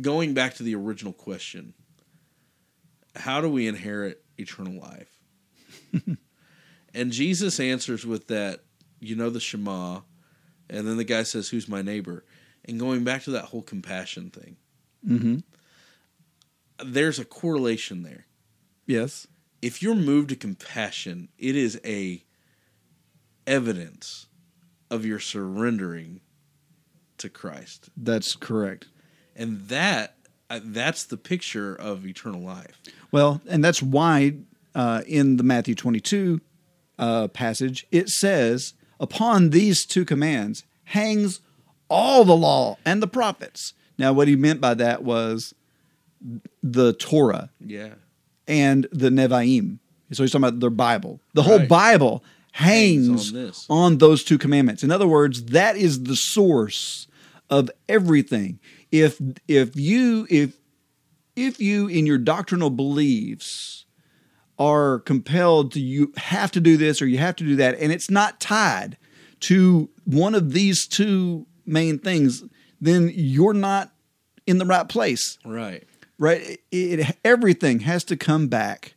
B: going back to the original question how do we inherit eternal life? (laughs) and Jesus answers with that, you know, the Shema. And then the guy says, Who's my neighbor? And going back to that whole compassion thing,
A: Mm-hmm.
B: there's a correlation there.
A: Yes.
B: if you're moved to compassion, it is a evidence of your surrendering to Christ,
A: That's correct.
B: and that uh, that's the picture of eternal life.
A: Well, and that's why uh, in the Matthew 22 uh, passage, it says, Upon these two commands hangs all the law and the prophets. Now, what he meant by that was the Torah
B: Yeah,
A: and the Nevi'im. So he's talking about their Bible. The whole
B: Right.
A: Bible hangs,
B: Hangs on
A: on those two commandments. In other words, that is the source of everything. If if you if if you in your doctrinal beliefs are compelled to you have to do this or you have to do that and it's not tied to one of these two main things then you're not in the right place
B: right.
A: right? It, it- everything has to come back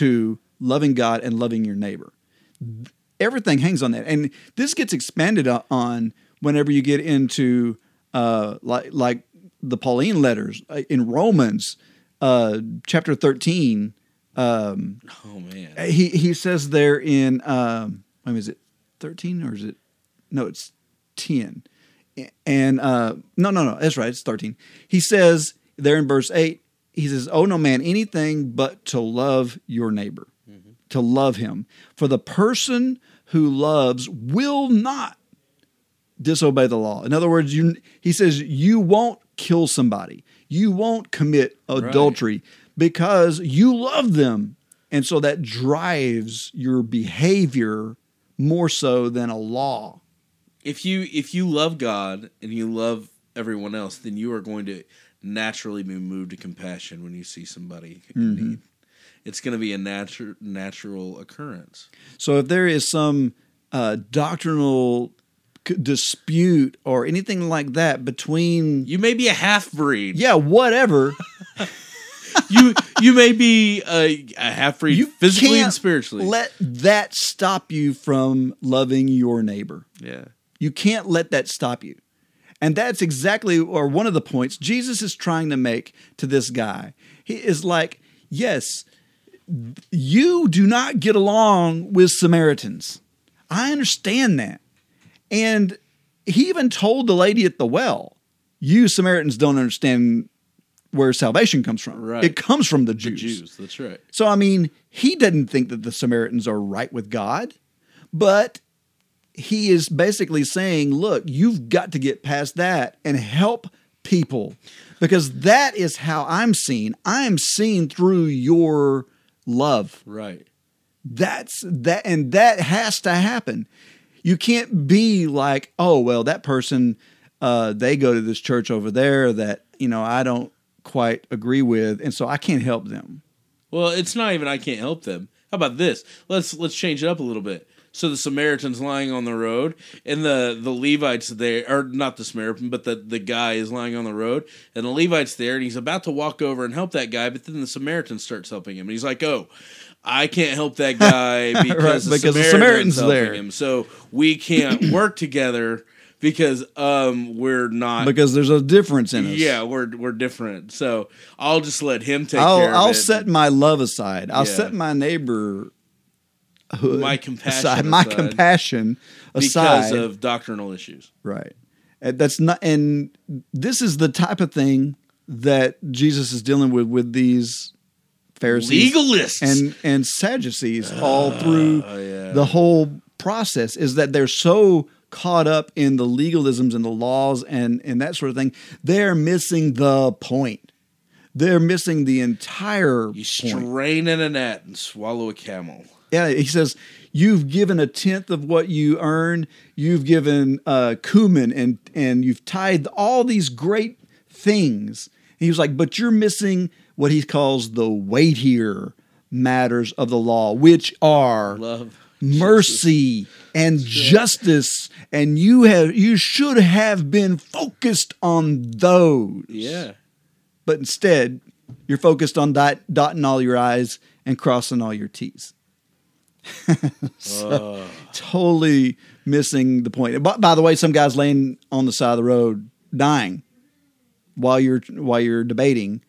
A: to loving God and loving your neighbor. Everything hangs on that, and this gets expanded on whenever you get into uh, like like the Pauline letters uh, in Romans uh, chapter 13. Um,
B: Oh man.
A: he he says there in um, I mean, is it 13 or is it no? It's 10. And uh, no, no, no, that's right. It's 13. He says there in verse 8, he says, "Oh no, man, anything but to love your neighbor, to love him. For the person who loves will not disobey the law. In other words, you he says you won't kill somebody. You won't commit adultery because you love them. And so that drives your behavior more so than a law.
B: if you if you love God and you love everyone else, then you are going to naturally be moved to compassion when you see somebody in need. It's going to be a natural natural occurrence.
A: So if there is some uh, doctrinal c- dispute or anything like that between
B: You may be a half breed.
A: yeah, whatever, (laughs)
B: You you may be a, a half breed
A: you
B: physically and
A: can't
B: spiritually.
A: Let that stop you from loving your neighbor.
B: yeah.
A: You can't let that stop you. And that's exactly, or one of the points Jesus is trying to make to this guy. He is like, yes, you do not get along with Samaritans. I understand that. And he even told the lady at the well, you Samaritans don't understand where salvation comes from.
B: Right.
A: It comes from the
B: The
A: Jews.
B: Jews, that's right.
A: So, I mean, he doesn't think that the Samaritans are right with God, but he is basically saying, look, you've got to get past that and help people because that is how I'm seen. I am seen through your love.
B: Right.
A: That's that, and that has to happen. You can't be like, oh, well, that person, uh, they go to this church over there that, you know, I don't quite agree with, and so I can't help them.
B: Well, it's not even I can't help them. How about this? Let's let's change it up a little bit. So the Samaritan's lying on the road, and the the Levites there, or not the Samaritan, but the the guy is lying on the road, and the Levite's there, and he's about to walk over and help that guy, but then the Samaritan starts helping him, and he's like, "Oh, I can't help that (laughs) guy because, the,
A: because the
B: Samaritan's
A: Samaritan's
B: helping
A: there."
B: him, so we can't work together because um we're not."
A: because there's a difference in us.
B: yeah, we're we're different. So I'll just let him take
A: I'll
B: care
A: I'll
B: it.
A: set my love aside. I'll
B: Yeah.
A: set my neighbor
B: my compassion
A: aside, my
B: aside
A: compassion
B: because of doctrinal issues.
A: right. And that's not and this is the type of thing that Jesus is dealing with with these Pharisees
B: Legalists.
A: and and Sadducees all through
B: Oh, yeah.
A: the whole process is that they're so caught up in the legalisms and the laws and and that sort of thing they're missing the point they're missing the entire
B: you strain in a net and swallow a camel.
A: yeah he says you've given a tenth of what you earn you've given uh cumin and and you've tithed all these great things he was like but you're missing what he calls the weightier matters of the law which are
B: Love.
A: Mercy and justice and you have you should have been focused on those.
B: Yeah.
A: but instead you're focused on dot, dotting all your i's and crossing all your t's. (laughs) So, totally missing the point. By, by the way some guys laying on the side of the road dying while you're while you're debating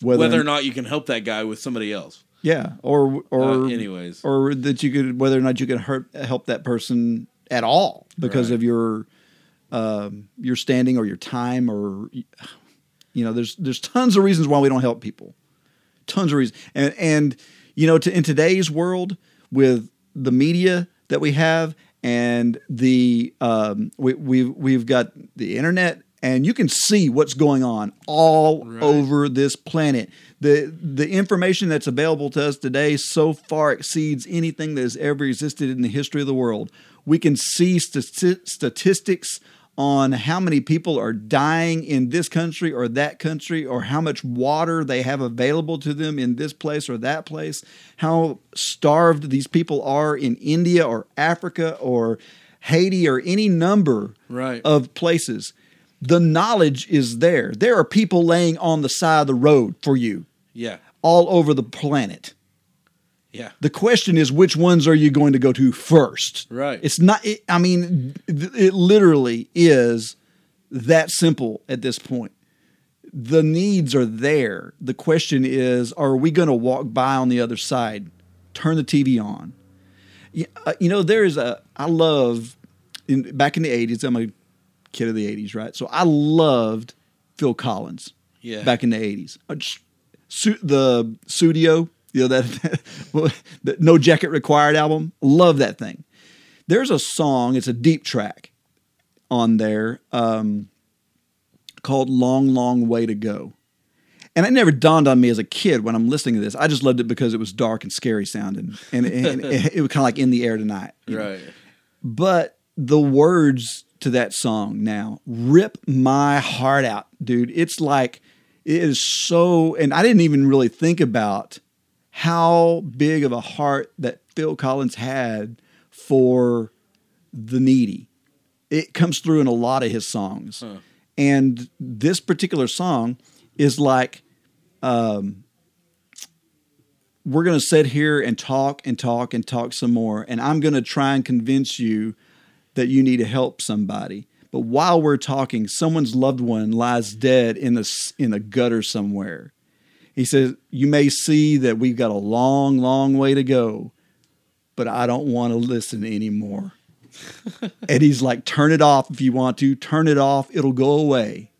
A: whether,
B: Whether or not you can help that guy with somebody else.
A: Yeah or or
B: Uh, anyways.
A: or that you could whether or not you can hurt, help that person at all because
B: Right.
A: of your um, your standing or your time or you know there's there's tons of reasons why we don't help people tons of reasons and and you know to, in today's world with the media that we have and the um, we, we've we've got the internet and you can see what's going on all
B: Right.
A: over this planet. The the information that's available to us today so far exceeds anything that has ever existed in the history of the world. We can see stati- statistics on how many people are dying in this country or that country, or how much water they have available to them in this place or that place, how starved these people are in India or Africa or Haiti or any number
B: Right.
A: of places. The knowledge is there. There are people laying on the side of the road for you
B: Yeah.
A: all over the planet.
B: Yeah.
A: The question is, which ones are you going to go to first?
B: Right.
A: It's not. It, I mean, it literally is that simple at this point. the needs are there. The question is, are we going to walk by on the other side? Turn the TV on. You, uh, you know, there's a. I love in, back in the '80s. I'm a kid of the '80s, right? So I loved Phil Collins.
B: Yeah.
A: Back in the '80s, Uh, just su- the studio, you know that, (laughs) that No Jacket Required album. Love that thing. There's a song. It's a deep track on there um, called "Long, Long Way to Go." And it never dawned on me as a kid when I'm listening to this. I just loved it because it was dark and scary sounding, and, and (laughs) it, it was kind of like in the air tonight. you know?
B: Right.
A: But the words to that song now rip my heart out, dude. It's like it is so, and I didn't even really think about how big of a heart that Phil Collins had for the needy. It comes through in a lot of his songs. And this particular song is like, um, we're going to sit here and talk and talk and talk some more. And I'm going to try and convince you that you need to help somebody. But while we're talking, someone's loved one lies dead in the in a gutter somewhere. He says, "You may see that we've got a long, long way to go, but I don't want to listen anymore." (laughs) and he's like, "Turn it off if you want to. Turn it off. It'll go away.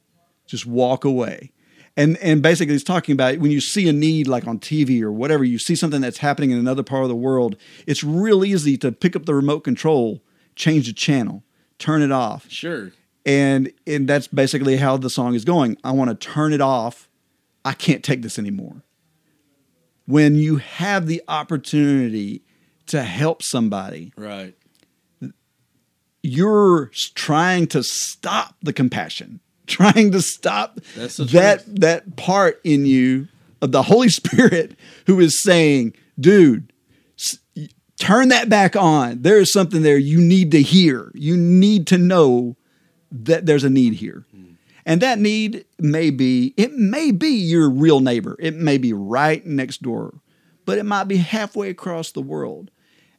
A: Just walk away." And and basically, he's talking about when you see a need like on TV or whatever, you see something that's happening in another part of the world. It's real easy to pick up the remote control, change the channel, turn it off,
B: Sure.
A: and and that's basically how the song is going. I want to turn it off. I can't take this anymore. When you have the opportunity to help somebody,
B: Right.
A: you're trying to stop the compassion, (laughs) trying to stop that
B: truth.
A: that part in you of the Holy (laughs) Spirit who is saying, "Dude, turn that back on. There is something there you need to hear. You need to know that there's a need here." And that need may be, it may be your real neighbor. It may be right next door, but it might be halfway across the world.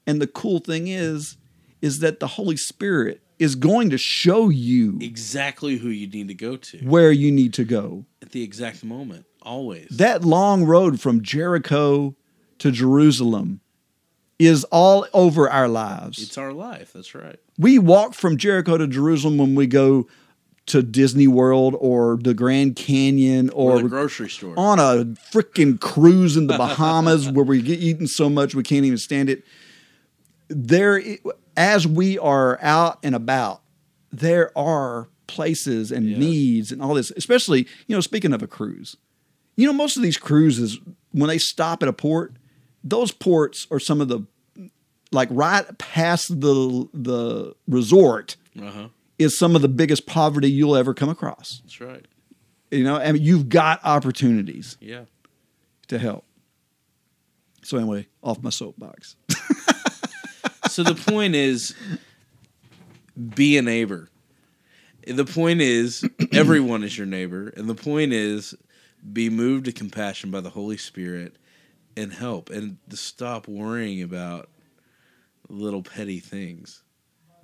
A: And the cool thing is, is that the Holy Spirit is going to show you
B: Exactly who you need to go to
A: where you need to go.
B: at the exact moment. Always.
A: That long road from Jericho to Jerusalem is all over our lives.
B: it's our life. That's right.
A: we walk from Jericho to Jerusalem when we go to Disney World or the Grand Canyon
B: Or,
A: or,
B: the grocery store.
A: on a freaking cruise in the Bahamas (laughs) where we get eaten so much we can't even stand it. There, as we are out and about, there are places and
B: Yeah.
A: needs and all this. Especially, you know, speaking of a cruise, you know, most of these cruises when they stop at a port, those ports are some of the like right past the the resort
B: Uh huh.
A: is some of the biggest poverty you'll ever come across.
B: That's right.
A: You know, I mean, you've got opportunities
B: Yeah.
A: to help. So anyway, off my soapbox. (laughs)
B: So the point is, be a neighbor. The point is, everyone is your neighbor, and the point is, be moved to compassion by the Holy Spirit and help, and to stop worrying about little petty things.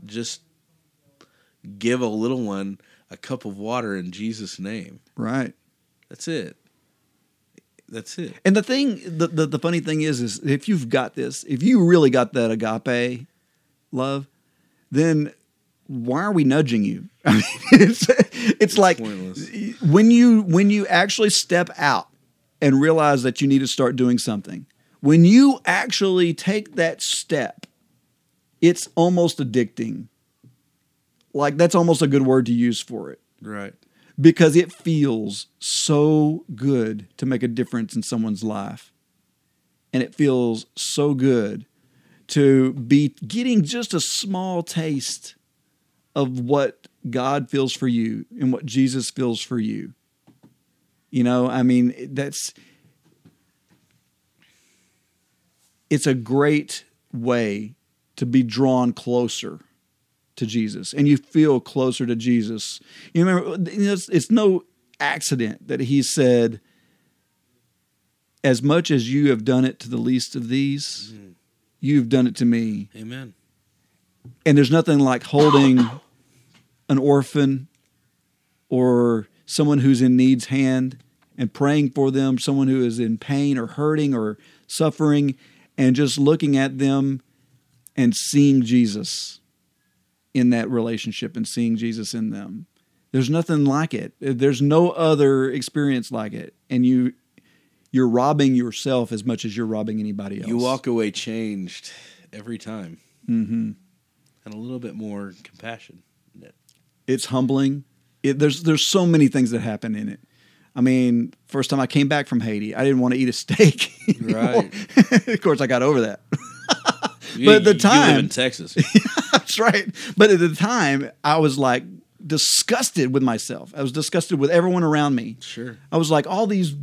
B: Just give a little one a cup of water in Jesus' name.
A: Right.
B: That's it. That's it.
A: And the thing, the, the, the funny thing is, is if you've got this, if you really got that agape love, then why are we nudging you? (laughs) I mean, it's, it's like
B: Pointless.
A: when you when you actually step out and realize that you need to start doing something. When you actually take that step, it's almost addicting. Like that's almost a good word to use for it
B: Right.
A: because it feels so good to make a difference in someone's life. And it feels so good to be getting just a small taste of what God feels for you and what Jesus feels for you. You know, I mean, that's it's a great way to be drawn closer to Jesus and you feel closer to Jesus. You remember, it's, it's no accident that he said, As much as you have done it to the least of these, mm-hmm. you've done it to me.
B: Amen.
A: And there's nothing like holding an orphan or someone who's in need's hand and praying for them, someone who is in pain or hurting or suffering, and just looking at them and seeing Jesus in that relationship and seeing Jesus in them. There's nothing like it. There's no other experience like it. And you you're robbing yourself as much as you're robbing anybody else.
B: You walk away changed every time,
A: hmm
B: and a little bit more compassion.
A: It's humbling. It, there's there's so many things that happen in it. I mean, first time I came back from Haiti, I didn't want to eat a steak.
B: Right. (laughs)
A: of course, I got over that.
B: You-
A: But at the
B: you live
A: time-
B: in Texas, (laughs)
A: That's right. But at the time, I was like disgusted with myself. I was disgusted with everyone around me.
B: sure.
A: I was like all these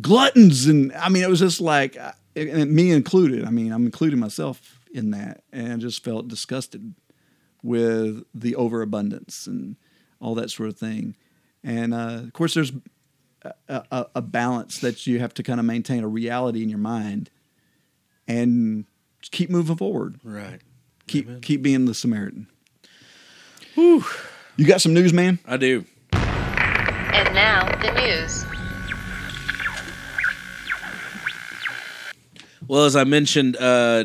A: gluttons, and I mean, it was just like and me included. I mean, I'm including myself in that, and I just felt disgusted with the overabundance and all that sort of thing. And uh, of course, there's a, a, a balance that you have to kind of maintain a reality in your mind, and keep moving forward.
B: Right.
A: Keep
B: Amen.
A: keep being the Samaritan. You got some news, man?
B: I do.
D: And now, the news.
B: Well, as I mentioned, uh,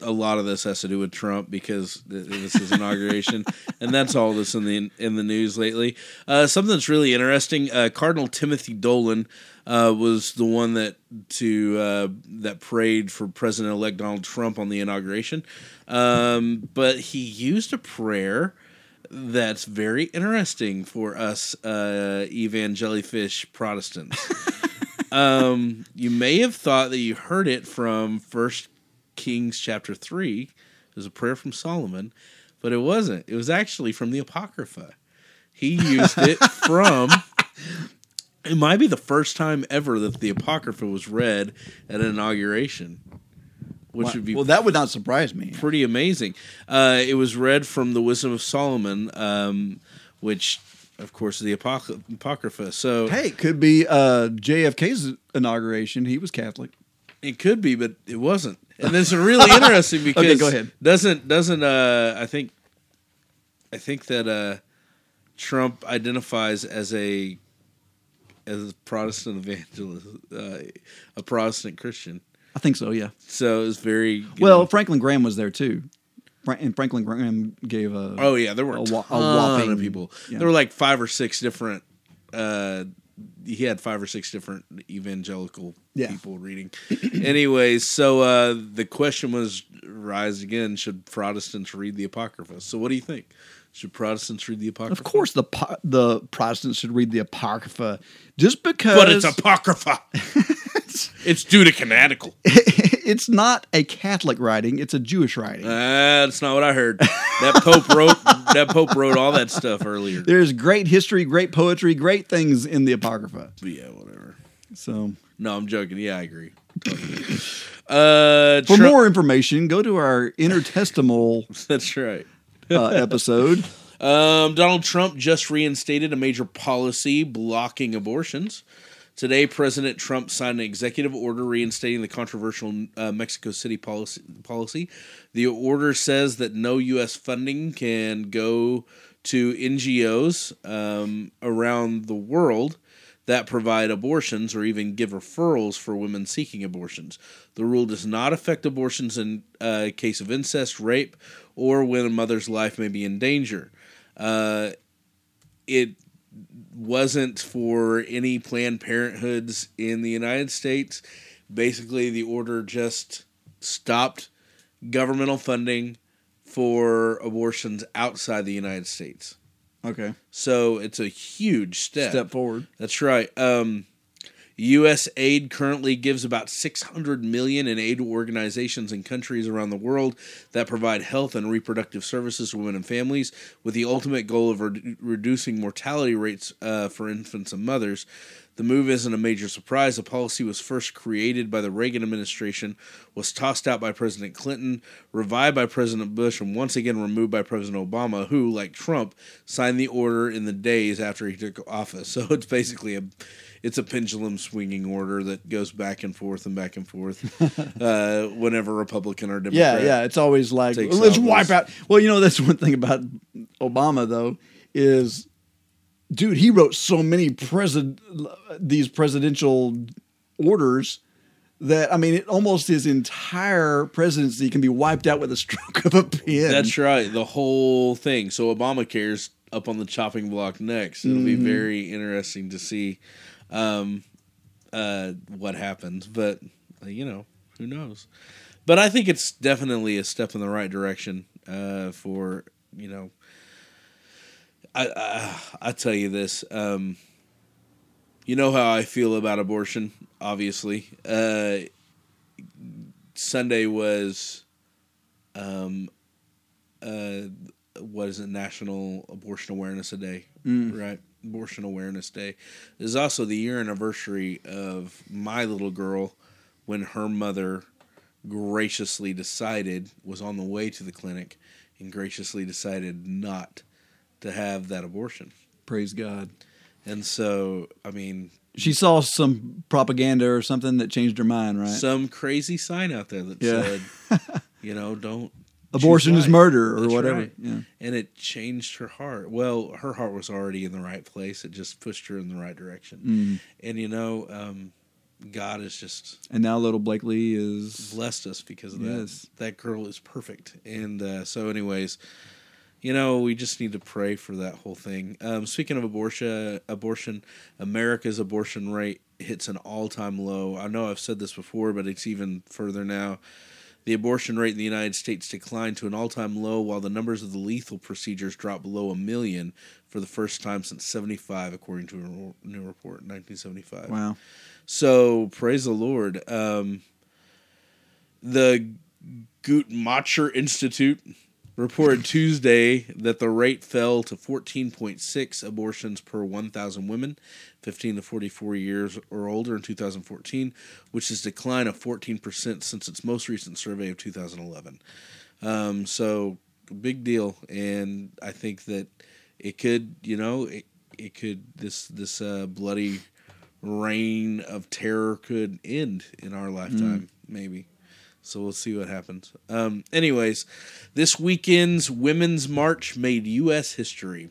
B: a lot of this has to do with Trump because this is inauguration, (laughs) and that's all that's in the in the news lately. Uh, something that's really interesting: uh, Cardinal Timothy Dolan uh, was the one that to uh, that prayed for President-elect Donald Trump on the inauguration, um, but he used a prayer that's very interesting for us uh, evangelifish Protestants. (laughs) um, you may have thought that you heard it from First Kings chapter three. It was a prayer from Solomon, but it wasn't. It was actually from the Apocrypha. He used it (laughs) from. It might be the first time ever that the Apocrypha was read at an inauguration, which would be
A: well, that would not surprise me.
B: pretty amazing. Uh, it was read from the Wisdom of Solomon, um, which, of course, is the Apoc- Apocrypha. So
A: Hey, it could be uh, JFK's inauguration. He was Catholic.
B: It could be, but it wasn't. And this is really interesting (laughs) because
A: Okay, go ahead.
B: doesn't doesn't uh, I think I think that uh, Trump identifies as a as a Protestant evangelist, uh, a Protestant Christian.
A: I think so. Yeah.
B: So it's very
A: Well,
B: know-
A: Franklin Graham was there too, and Franklin Graham gave a.
B: Oh yeah, there were a,
A: a a whopping-
B: of people.
A: yeah.
B: There were like five or six different. Uh, he had five or six different evangelical
A: Yeah.
B: people reading. (clears throat) Anyways, so uh, the question was rise again: Should Protestants read the Apocrypha? So, what do you think? Should Protestants read the Apocrypha?
A: Of course, the po- the Protestants should read the Apocrypha, just because.
B: but it's Apocrypha. (laughs) it's Deuterocanonical. (laughs)
A: it's not a Catholic writing; it's a Jewish writing.
B: Uh, that's not what I heard. That Pope wrote. that Pope wrote all that stuff earlier.
A: There's great history, great poetry, great things in the Apocrypha.
B: Yeah, whatever.
A: So,
B: No, I'm joking. Yeah, I agree. (laughs) uh,
A: for
B: Trump-
A: more information, go to our intertestamental (laughs)
B: That's right.
A: uh, episode.
B: Um, Donald Trump just reinstated a major policy blocking abortions. Today, President Trump signed an executive order reinstating the controversial uh, Mexico City policy, policy. The order says that no U.S. funding can go to NGOs um, around the world that provide abortions or even give referrals for women seeking abortions. The rule does not affect abortions in uh, case of incest, rape, or when a mother's life may be in danger. Uh, it wasn't for any Planned Parenthoods in the United States. Basically, the order just stopped governmental funding for abortions outside the United States.
A: Okay,
B: So it's a huge step.
A: step forward.
B: That's right. Um, U.S. aid currently gives about 600 million in aid to organizations in countries around the world that provide health and reproductive services to women and families, with the ultimate goal of redu- reducing mortality rates uh, for infants and mothers. The move isn't a major surprise. The policy was first created by the Reagan administration, was tossed out by President Clinton, revived by President Bush, and once again removed by President Obama, who, like Trump, signed the order in the days after he took office. (laughs) So it's basically a it's a pendulum swinging order that goes back and forth and back and forth (laughs) uh, whenever Republican or Democrat.
A: yeah. Yeah, it's always like let's
B: office.
A: wipe out. Well, you know that's one thing about Obama though is dude, he wrote so many president these presidential orders that I mean, it almost his entire presidency can be wiped out with a (laughs) stroke of a pen.
B: That's right. The whole thing. So Obamacare's up on the chopping block next. It'll be very interesting to see um, uh, what happens. But uh, you know, who knows? But I think it's definitely a step in the right direction uh, for you know. I, I I tell you this. Um, you know how I feel about abortion. Obviously, uh, Sunday was um, uh, what is it? National Abortion Awareness Day, right? Abortion Awareness Day. Is also the year anniversary of my little girl when her mother graciously decided was on the way to the clinic and graciously decided not to have that abortion.
A: Praise God.
B: And so, I mean,
A: She saw some propaganda or something that changed her mind, right?
B: some crazy sign out there that
A: Yeah.
B: said, (laughs) you know, don't
A: Abortion is murder or
B: That's
A: whatever.
B: right.
A: Yeah.
B: And it changed her heart. Well, her heart was already in the right place. It just pushed her in the right direction.
A: Mm.
B: And you know, um, God has just
A: And now little Blakely is
B: blessed us because of
A: Yes.
B: that. That girl is perfect. And uh, so, anyways, you know, we just need to pray for that whole thing. Um, speaking of abortion, abortion, America's abortion rate hits an all-time low. I know I've said this before, but it's even further now. The abortion rate in the United States declined to an all-time low, while the numbers of the lethal procedures dropped below a million for the first time since '75, according to a new report in 1975.
A: wow.
B: So praise the Lord. Um, the Guttmacher Institute reported Tuesday that the rate fell to 14.6 abortions per 1,000 women, 15 to 44 years or older in 2014, which is a decline of 14% since its most recent survey of 2011. Um, so big deal, and I think that it could, you know, it, it could this this uh, bloody reign of terror could end in our lifetime, maybe. So we'll see what happens. Um, anyways, this weekend's Women's March made U.S. history.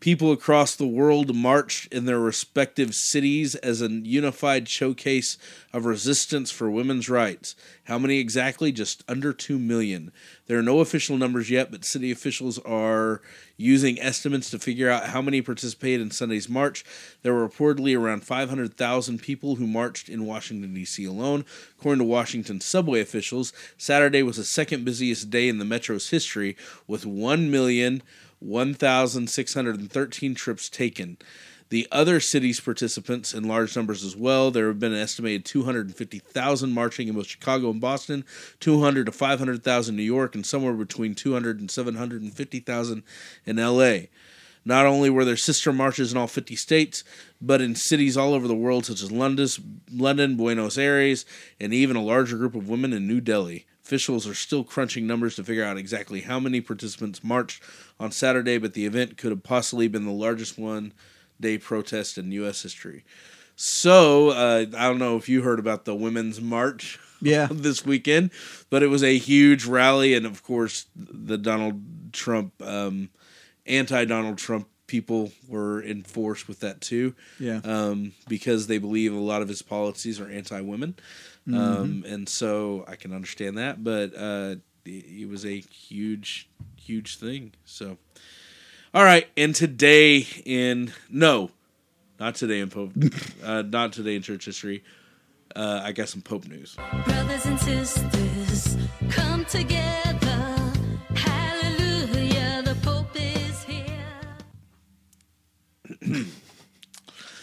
B: People across the world marched in their respective cities as a unified showcase of resistance for women's rights. How many exactly? Just under 2 million. There are no official numbers yet, but city officials are using estimates to figure out how many participated in Sunday's march. There were reportedly around 500,000 people who marched in Washington, D.C. alone. According to Washington subway officials, Saturday was the second busiest day in the metro's history, with 1 million. 1,613 trips taken. The other cities' participants in large numbers as well. There have been an estimated 250,000 marching in both Chicago and Boston, 200 to 500,000 in New York, and somewhere between 200 and 750,000 in LA. Not only were there sister marches in all 50 states, but in cities all over the world, such as London, London, Buenos Aires, and even a larger group of women in New Delhi. Officials are still crunching numbers to figure out exactly how many participants marched on Saturday, but the event could have possibly been the largest one day protest in U.S. history. So, uh, I don't know if you heard about the Women's March
A: Yeah. (laughs)
B: this weekend, but it was a huge rally, and of course, the Donald Trump, um, anti Donald Trump people were in force with that too
A: Yeah.
B: um, because they believe a lot of his policies are anti-women, um, and so I can understand that. But uh, it, it was a huge, huge thing. So, all right, and today in no, not today in Pope, (laughs) uh, not today in church history. Uh, I got some Pope news.
G: Brothers and sisters, come together.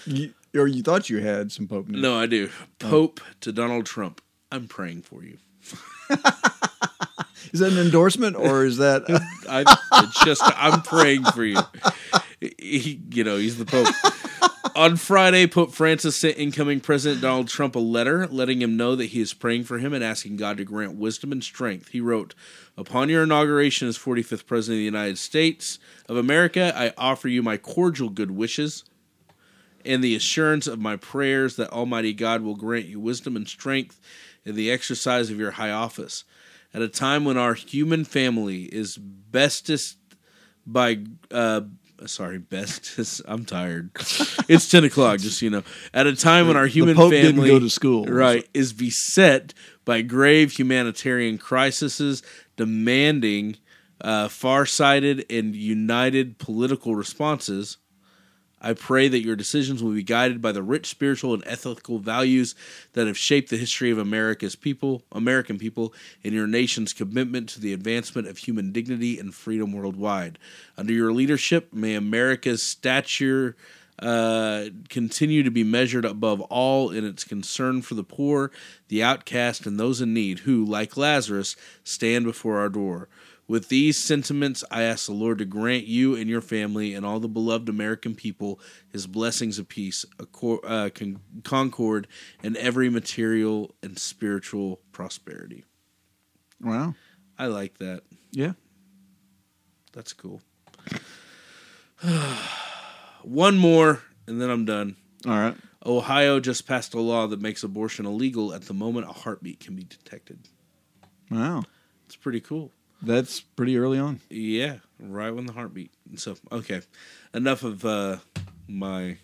A: You, or you thought you had some Pope news.
B: No, I do. Pope to Donald Trump. I'm praying for you. (laughs)
A: Is that an endorsement or is that (laughs)
B: I it's just I'm praying for you. He, you know, he's the Pope. On Friday, Pope Francis sent incoming President Donald Trump a letter letting him know that he is praying for him and asking God to grant wisdom and strength. He wrote, Upon your inauguration as 45th President of the United States of America, I offer you my cordial good wishes and the assurance of my prayers that Almighty God will grant you wisdom and strength in the exercise of your high office. At a time when our human family is bestest by uh, sorry, best. (laughs) I'm tired. (laughs) it's ten o'clock. Just so you know, at a time when our human
A: Pope didn't go to school.
B: right, is beset by grave humanitarian crises, demanding uh, far-sighted and united political responses. I pray that your decisions will be guided by the rich spiritual and ethical values that have shaped the history of America's people, American people, and your nation's commitment to the advancement of human dignity and freedom worldwide. Under your leadership, may America's stature uh, continue to be measured above all in its concern for the poor, the outcast, and those in need who, like Lazarus, stand before our door. With these sentiments, I ask the Lord to grant you and your family and all the beloved American people his blessings of peace, uh, con- concord, and every material and spiritual prosperity.
A: Wow.
B: I like that.
A: Yeah.
B: That's cool. (sighs) One more, and then I'm done.
A: All right.
B: Ohio just passed a law that makes abortion illegal at the moment a heartbeat can be detected.
A: Wow.
B: It's pretty cool.
A: That's pretty early on.
B: Yeah, right when the heartbeat. So, okay. Enough of uh, my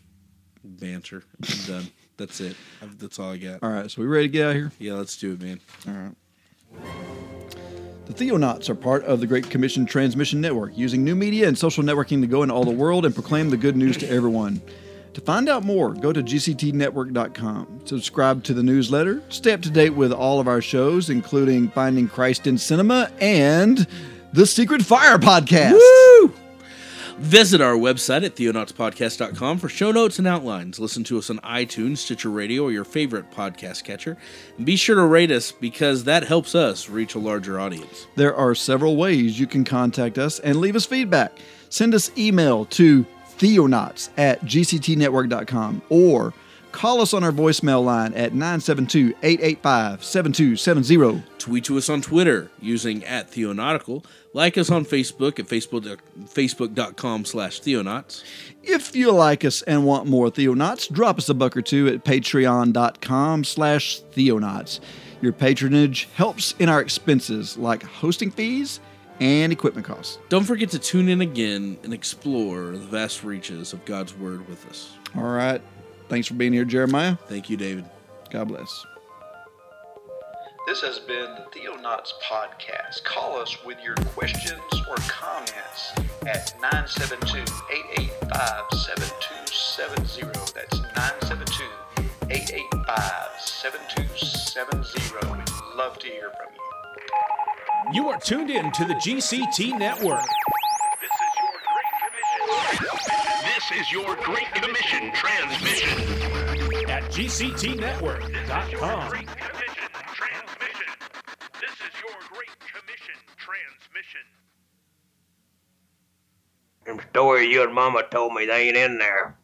B: banter. I'm done. (laughs) That's it. That's all I got.
A: All right. So we ready to get out of here?
B: Yeah, let's do it, man.
A: All right. The Theonauts are part of the Great Commission Transmission Network, using new media and social networking to go into all the world and proclaim the good news to everyone. To find out more, go to gctnetwork.com. Subscribe to the newsletter. Stay up to date with all of our shows, including Finding Christ in Cinema and the Secret Fire Podcast.
B: Woo! Visit our website at theonautspodcast.com for show notes and outlines. Listen to us on iTunes, Stitcher Radio, or your favorite podcast catcher. And be sure to rate us because that helps us reach a larger audience.
A: There are several ways you can contact us and leave us feedback. Send us email to theonauts at gctnetwork.com or call us on our voicemail line at 972 885 7270.
B: Tweet to us on Twitter using at Theonautical. Like us on Facebook at Facebook, facebook.com slash Theonauts.
A: If you like us and want more Theonauts, drop us a buck or two at patreon.com slash Theonauts. Your patronage helps in our expenses like hosting fees and equipment costs.
B: Don't forget to tune in again and explore the vast reaches of God's Word with us.
A: All right. Thanks for being here, Jeremiah.
B: Thank you, David.
A: God bless.
F: This has been the Theonauts Podcast. Call us with your questions or comments at 972-885-7270. That's 972-885-7270. We'd love to hear from you.
H: You are tuned in to the GCT Network.
I: This is your Great Commission transmission.
H: at GCTNetwork.com.
I: Great Commission transmission. This is your Great Commission transmission.
J: Them stories you and Mama told me, they ain't in there.